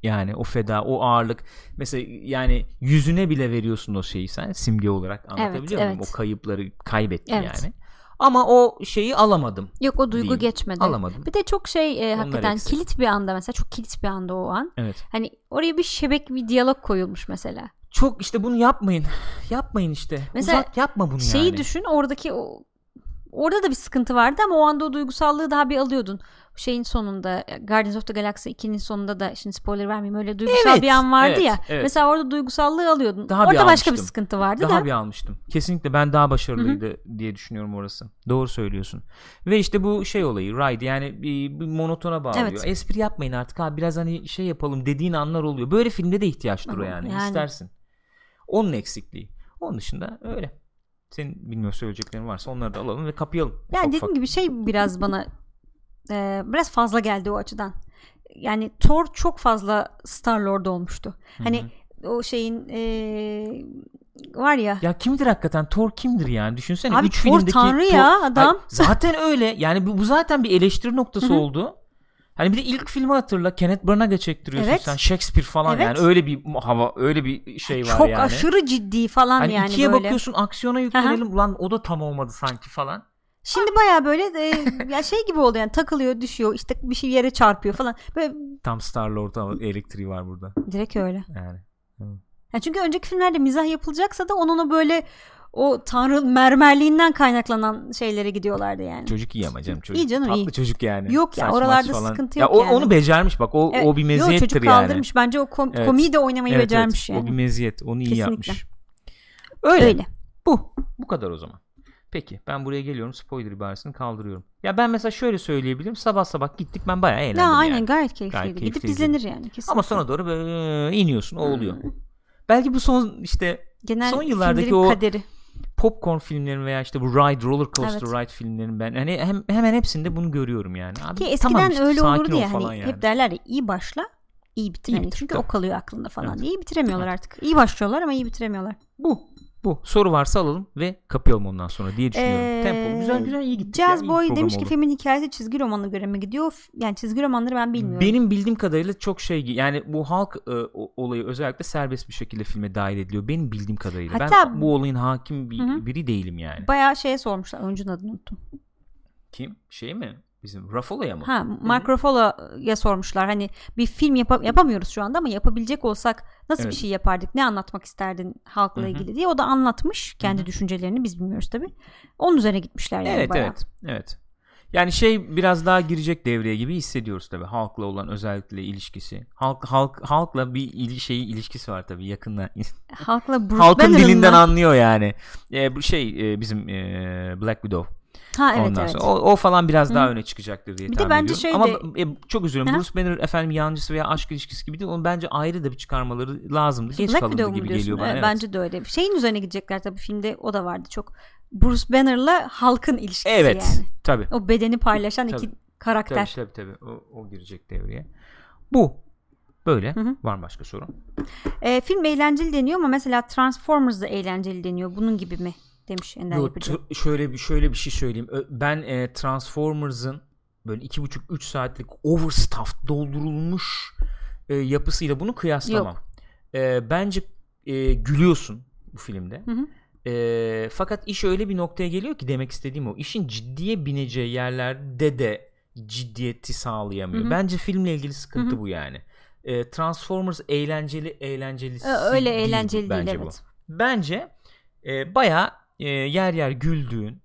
Yani o feda, o ağırlık. Mesela yani yüzüne bile veriyorsun o şeyi sen simge olarak anlatabiliyor muyum? evet. O kayıpları kaybetti Evet. yani. Ama o şeyi alamadım. Yok o duygu Diyeyim. geçmedi. Alamadım. Bir de çok şey e, hakikaten eksik. kilit bir anda mesela çok kilit bir anda o an. Evet. Hani oraya bir şebek bir diyalog koyulmuş mesela. Çok işte bunu yapmayın. Yapmayın işte. Mesela Uzat yapma bunu Şeyi yani. düşün oradaki o orada da bir sıkıntı vardı ama o anda o duygusallığı daha bir alıyordun. Şeyin sonunda Guardians of the Galaxy 2'nin sonunda da şimdi spoiler vermeyeyim öyle duygusal Evet, bir an vardı evet, ya. evet. Mesela orada duygusallığı alıyordun. Daha bir orada başka bir sıkıntı vardı Daha da. bir almıştım. Kesinlikle ben daha başarılıydı diye düşünüyorum orası. Doğru söylüyorsun. Ve işte bu şey olayı ride yani bir, bir monotona bağlıyor. Evet. Espri yapmayın artık abi biraz hani şey yapalım dediğin anlar oluyor. Böyle filmde de ihtiyaçtır o Ama yani. yani. İstersin. Onun eksikliği. Onun dışında öyle. Senin bilmiyorum söyleyeceklerin varsa onları da alalım ve kapayalım. Yani ufak dediğim ufak. gibi şey biraz bana e, biraz fazla geldi o açıdan. Yani Thor çok fazla Star Lord olmuştu. Hani o şeyin e, var ya Ya kimdir hakikaten? Thor kimdir yani? Düşünsene. Abi üç Thor filmdeki tanrı Thor- ya adam. Hayır, zaten öyle. Yani bu, bu zaten bir eleştiri noktası Hı hı. oldu. Hani bir de ilk filmi hatırla. Kenneth Branagh'a çektiriyorsun Evet. sen. Shakespeare falan Evet. yani. Öyle bir hava, öyle bir şey var çok yani. aşırı ciddi falan Hani yani ikiye böyle. bakıyorsun aksiyona yüklenelim. Ulan o da tam olmadı sanki falan. Şimdi baya böyle de, ya şey gibi oldu yani takılıyor düşüyor işte bir şey yere çarpıyor falan. Böyle Tam Star Lord elektriği var burada. direkt öyle. Yani. Ya çünkü önceki filmlerde mizah yapılacaksa da onun o böyle o tanrı mermerliğinden kaynaklanan şeylere gidiyorlardı yani. Çocuk iyi ama canım çocuk. İyi canım, Tatlı iyi. çocuk yani. Yok ya, Saç oralarda falan. sıkıntı ya yok o, yani. Onu becermiş bak. O, Evet, o bir meziyettir çocuk yani. kaldırmış. Bence o kom- Evet. komiyi de oynamayı Evet, becermiş evet. yani. O bir meziyet. Onu iyi Kesinlikle. yapmış. Öyle. Öyle. Bu. Bu kadar o zaman. Peki ben buraya geliyorum spoiler ibaresini kaldırıyorum. Ya ben mesela şöyle söyleyebilirim. Sabah sabah gittik ben bayağı eğlendim Ya aynen yani. gayet keyifliydi. Gayet Gidip keyifliydi. izlenir yani kesinlikle. Ama sonra doğru böyle iniyorsun o oluyor. Belki bu son işte Genel son yıllardaki o- kaderi. popcorn filmlerin veya işte bu ride roller coaster Evet. ride filmlerin ben hani hem, hemen hepsinde bunu görüyorum yani. Abi, Ki eskiden tamam işte, öyle olurdu ol ya hani yani. hep derler ya iyi başla iyi bitir. İyi bitir, çünkü tabii. o kalıyor aklında falan. Evet. İyi bitiremiyorlar artık. İyi başlıyorlar ama iyi bitiremiyorlar. Bu. Bu. Soru varsa alalım ve kapayalım ondan sonra diye düşünüyorum. Ee, Tempo güzel güzel iyi gitti. Jazz Boy demiş ki filmin hikayesi çizgi romanına göre mi gidiyor? Yani çizgi romanları ben bilmiyorum. Benim bildiğim kadarıyla çok şey yani bu halk e, olayı özellikle serbest bir şekilde filme dahil ediliyor. Benim bildiğim kadarıyla. ben Hatta- bu olayın hakim bir, hı. biri değilim yani. Bayağı şeye sormuşlar. Oyuncunun adını unuttum. Kim? Şey mi? Bizim Ruffalo'ya mı? Ha, Mark Ruffalo'ya sormuşlar. Hani bir film yapa- yapamıyoruz şu anda ama yapabilecek olsak nasıl Evet. bir şey yapardık? Ne anlatmak isterdin halkla Hı hı. ilgili diye. O da anlatmış kendi düşüncelerini. Biz bilmiyoruz tabii. Onun üzerine gitmişler yani Evet bayağı. evet evet. Yani şey biraz daha girecek devreye gibi hissediyoruz tabii halkla olan özellikle ilişkisi. Halk halk halkla bir ili, şeyi ilişkisi var tabii yakında. Halkla Bruce Halkın Banner'ın dilinden mı? anlıyor yani. E, bu şey e, bizim e, Black Widow. Ha evet Ondan evet. sonra o, o falan biraz Hı. daha öne çıkacaktır diye Bir de tahmin bence ediyorum. şey Ama de- e, çok üzülüyorum. Aha. Bruce Banner efendim yancısı veya aşk ilişkisi gibi değil. Onu bence ayrı da bir çıkarmaları lazımdı. Geç Black kalındı gibi geliyor bana. Evet, evet. Bence de öyle. Şeyin üzerine gidecekler tabii filmde o da vardı çok. Bruce Banner'la halkın ilişkisi Evet. yani. Tabii. O bedeni paylaşan Tabii. iki karakter. Tabii tabii tabii. O, o girecek devreye. Bu. Böyle. Hı hı. Var mı başka soru? Ee, film eğlenceli deniyor ama mesela Transformers da eğlenceli deniyor. Bunun gibi mi? Demiş Ender Yo, t- şöyle bir şöyle bir şey söyleyeyim. Ben e, Transformers'ın böyle iki buçuk üç saatlik overstuffed doldurulmuş e, yapısıyla bunu kıyaslamam. E, bence e, gülüyorsun bu filmde. Hı hı. E, fakat iş öyle bir noktaya geliyor ki demek istediğim o. İşin ciddiye bineceği yerlerde de ciddiyeti sağlayamıyor. Hı hı. Bence filmle ilgili sıkıntı Hı hı. bu yani. E, Transformers eğlenceli eğlencelisi Öyle değil bu eğlenceli değil bence bu. evet. Bence e, bayağı e, yer yer güldüğün,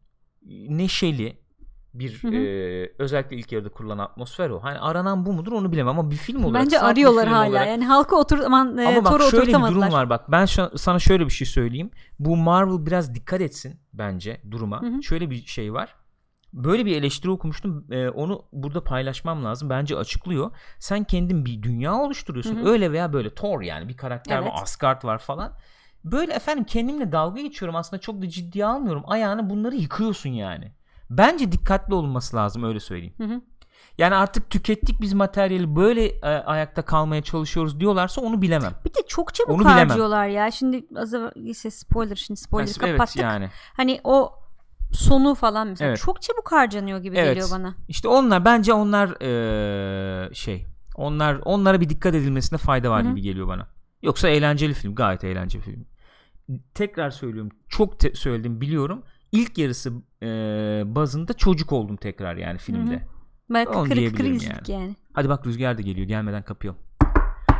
neşeli bir Hı hı. e, özellikle ilk yarıda kurulan atmosfer o. Hani aranan bu mudur onu bilemem ama bir film olarak Bence arıyorlar hala. olarak- Yani halka otur aman e, ama bak Thor'u şöyle bir durum var bak. Ben şu- sana şöyle bir şey söyleyeyim. Bu Marvel biraz dikkat etsin bence duruma. Hı hı. Şöyle bir şey var. Böyle bir eleştiri okumuştum. E, onu burada paylaşmam lazım. Bence açıklıyor. Sen kendin bir dünya oluşturuyorsun. Hı hı. Öyle veya böyle Thor yani bir karakter Evet. var, Asgard var falan. Böyle efendim kendimle dalga geçiyorum. Aslında çok da ciddiye almıyorum. Ayağını bunları yıkıyorsun yani. Bence dikkatli olunması lazım öyle söyleyeyim. Hı hı. Yani artık tükettik biz materyali böyle e, ayakta kalmaya çalışıyoruz diyorlarsa onu bilemem. Bir de çok çabuk Onu bilemem. harcıyorlar ya. Şimdi az evvel ise spoiler şimdi spoiler Evet kapattık. yani. Hani o sonu falan mesela Evet. çok çabuk harcanıyor gibi Evet. geliyor bana. İşte onlar bence onlar eee, şey onlar onlara bir dikkat edilmesine fayda var Hı hı. gibi geliyor bana. Yoksa eğlenceli film gayet eğlenceli film. Tekrar söylüyorum çok te- söyledim biliyorum. İlk yarısı eee, bazında çocuk oldum tekrar yani filmde. Hı hı. Diyebilirim izledik yani. Hadi bak rüzgar da geliyor gelmeden kapıyor.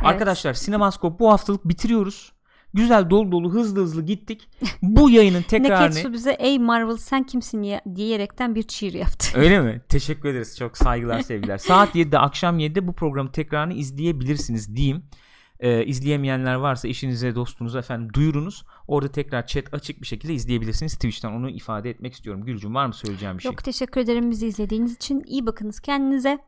Arkadaşlar Sinemaskop bu haftalık bitiriyoruz. Güzel dolu dolu hızlı hızlı gittik. Bu yayının tekrarını Neketsu bize ey Marvel sen kimsin ya diyerekten bir cheer yaptı. Öyle mi? Teşekkür ederiz. Çok saygılar sevgiler. Saat 7'de akşam 7'de bu programı tekrarını izleyebilirsiniz diyeyim. Ee, izleyemeyenler varsa eşinize dostunuza efendim duyurunuz. Orada tekrar chat açık bir şekilde izleyebilirsiniz. Twitch'ten onu ifade etmek istiyorum. Gülcüm var mı söyleyeceğim bir şey? Çok teşekkür ederim bizi izlediğiniz için. İyi bakınız kendinize.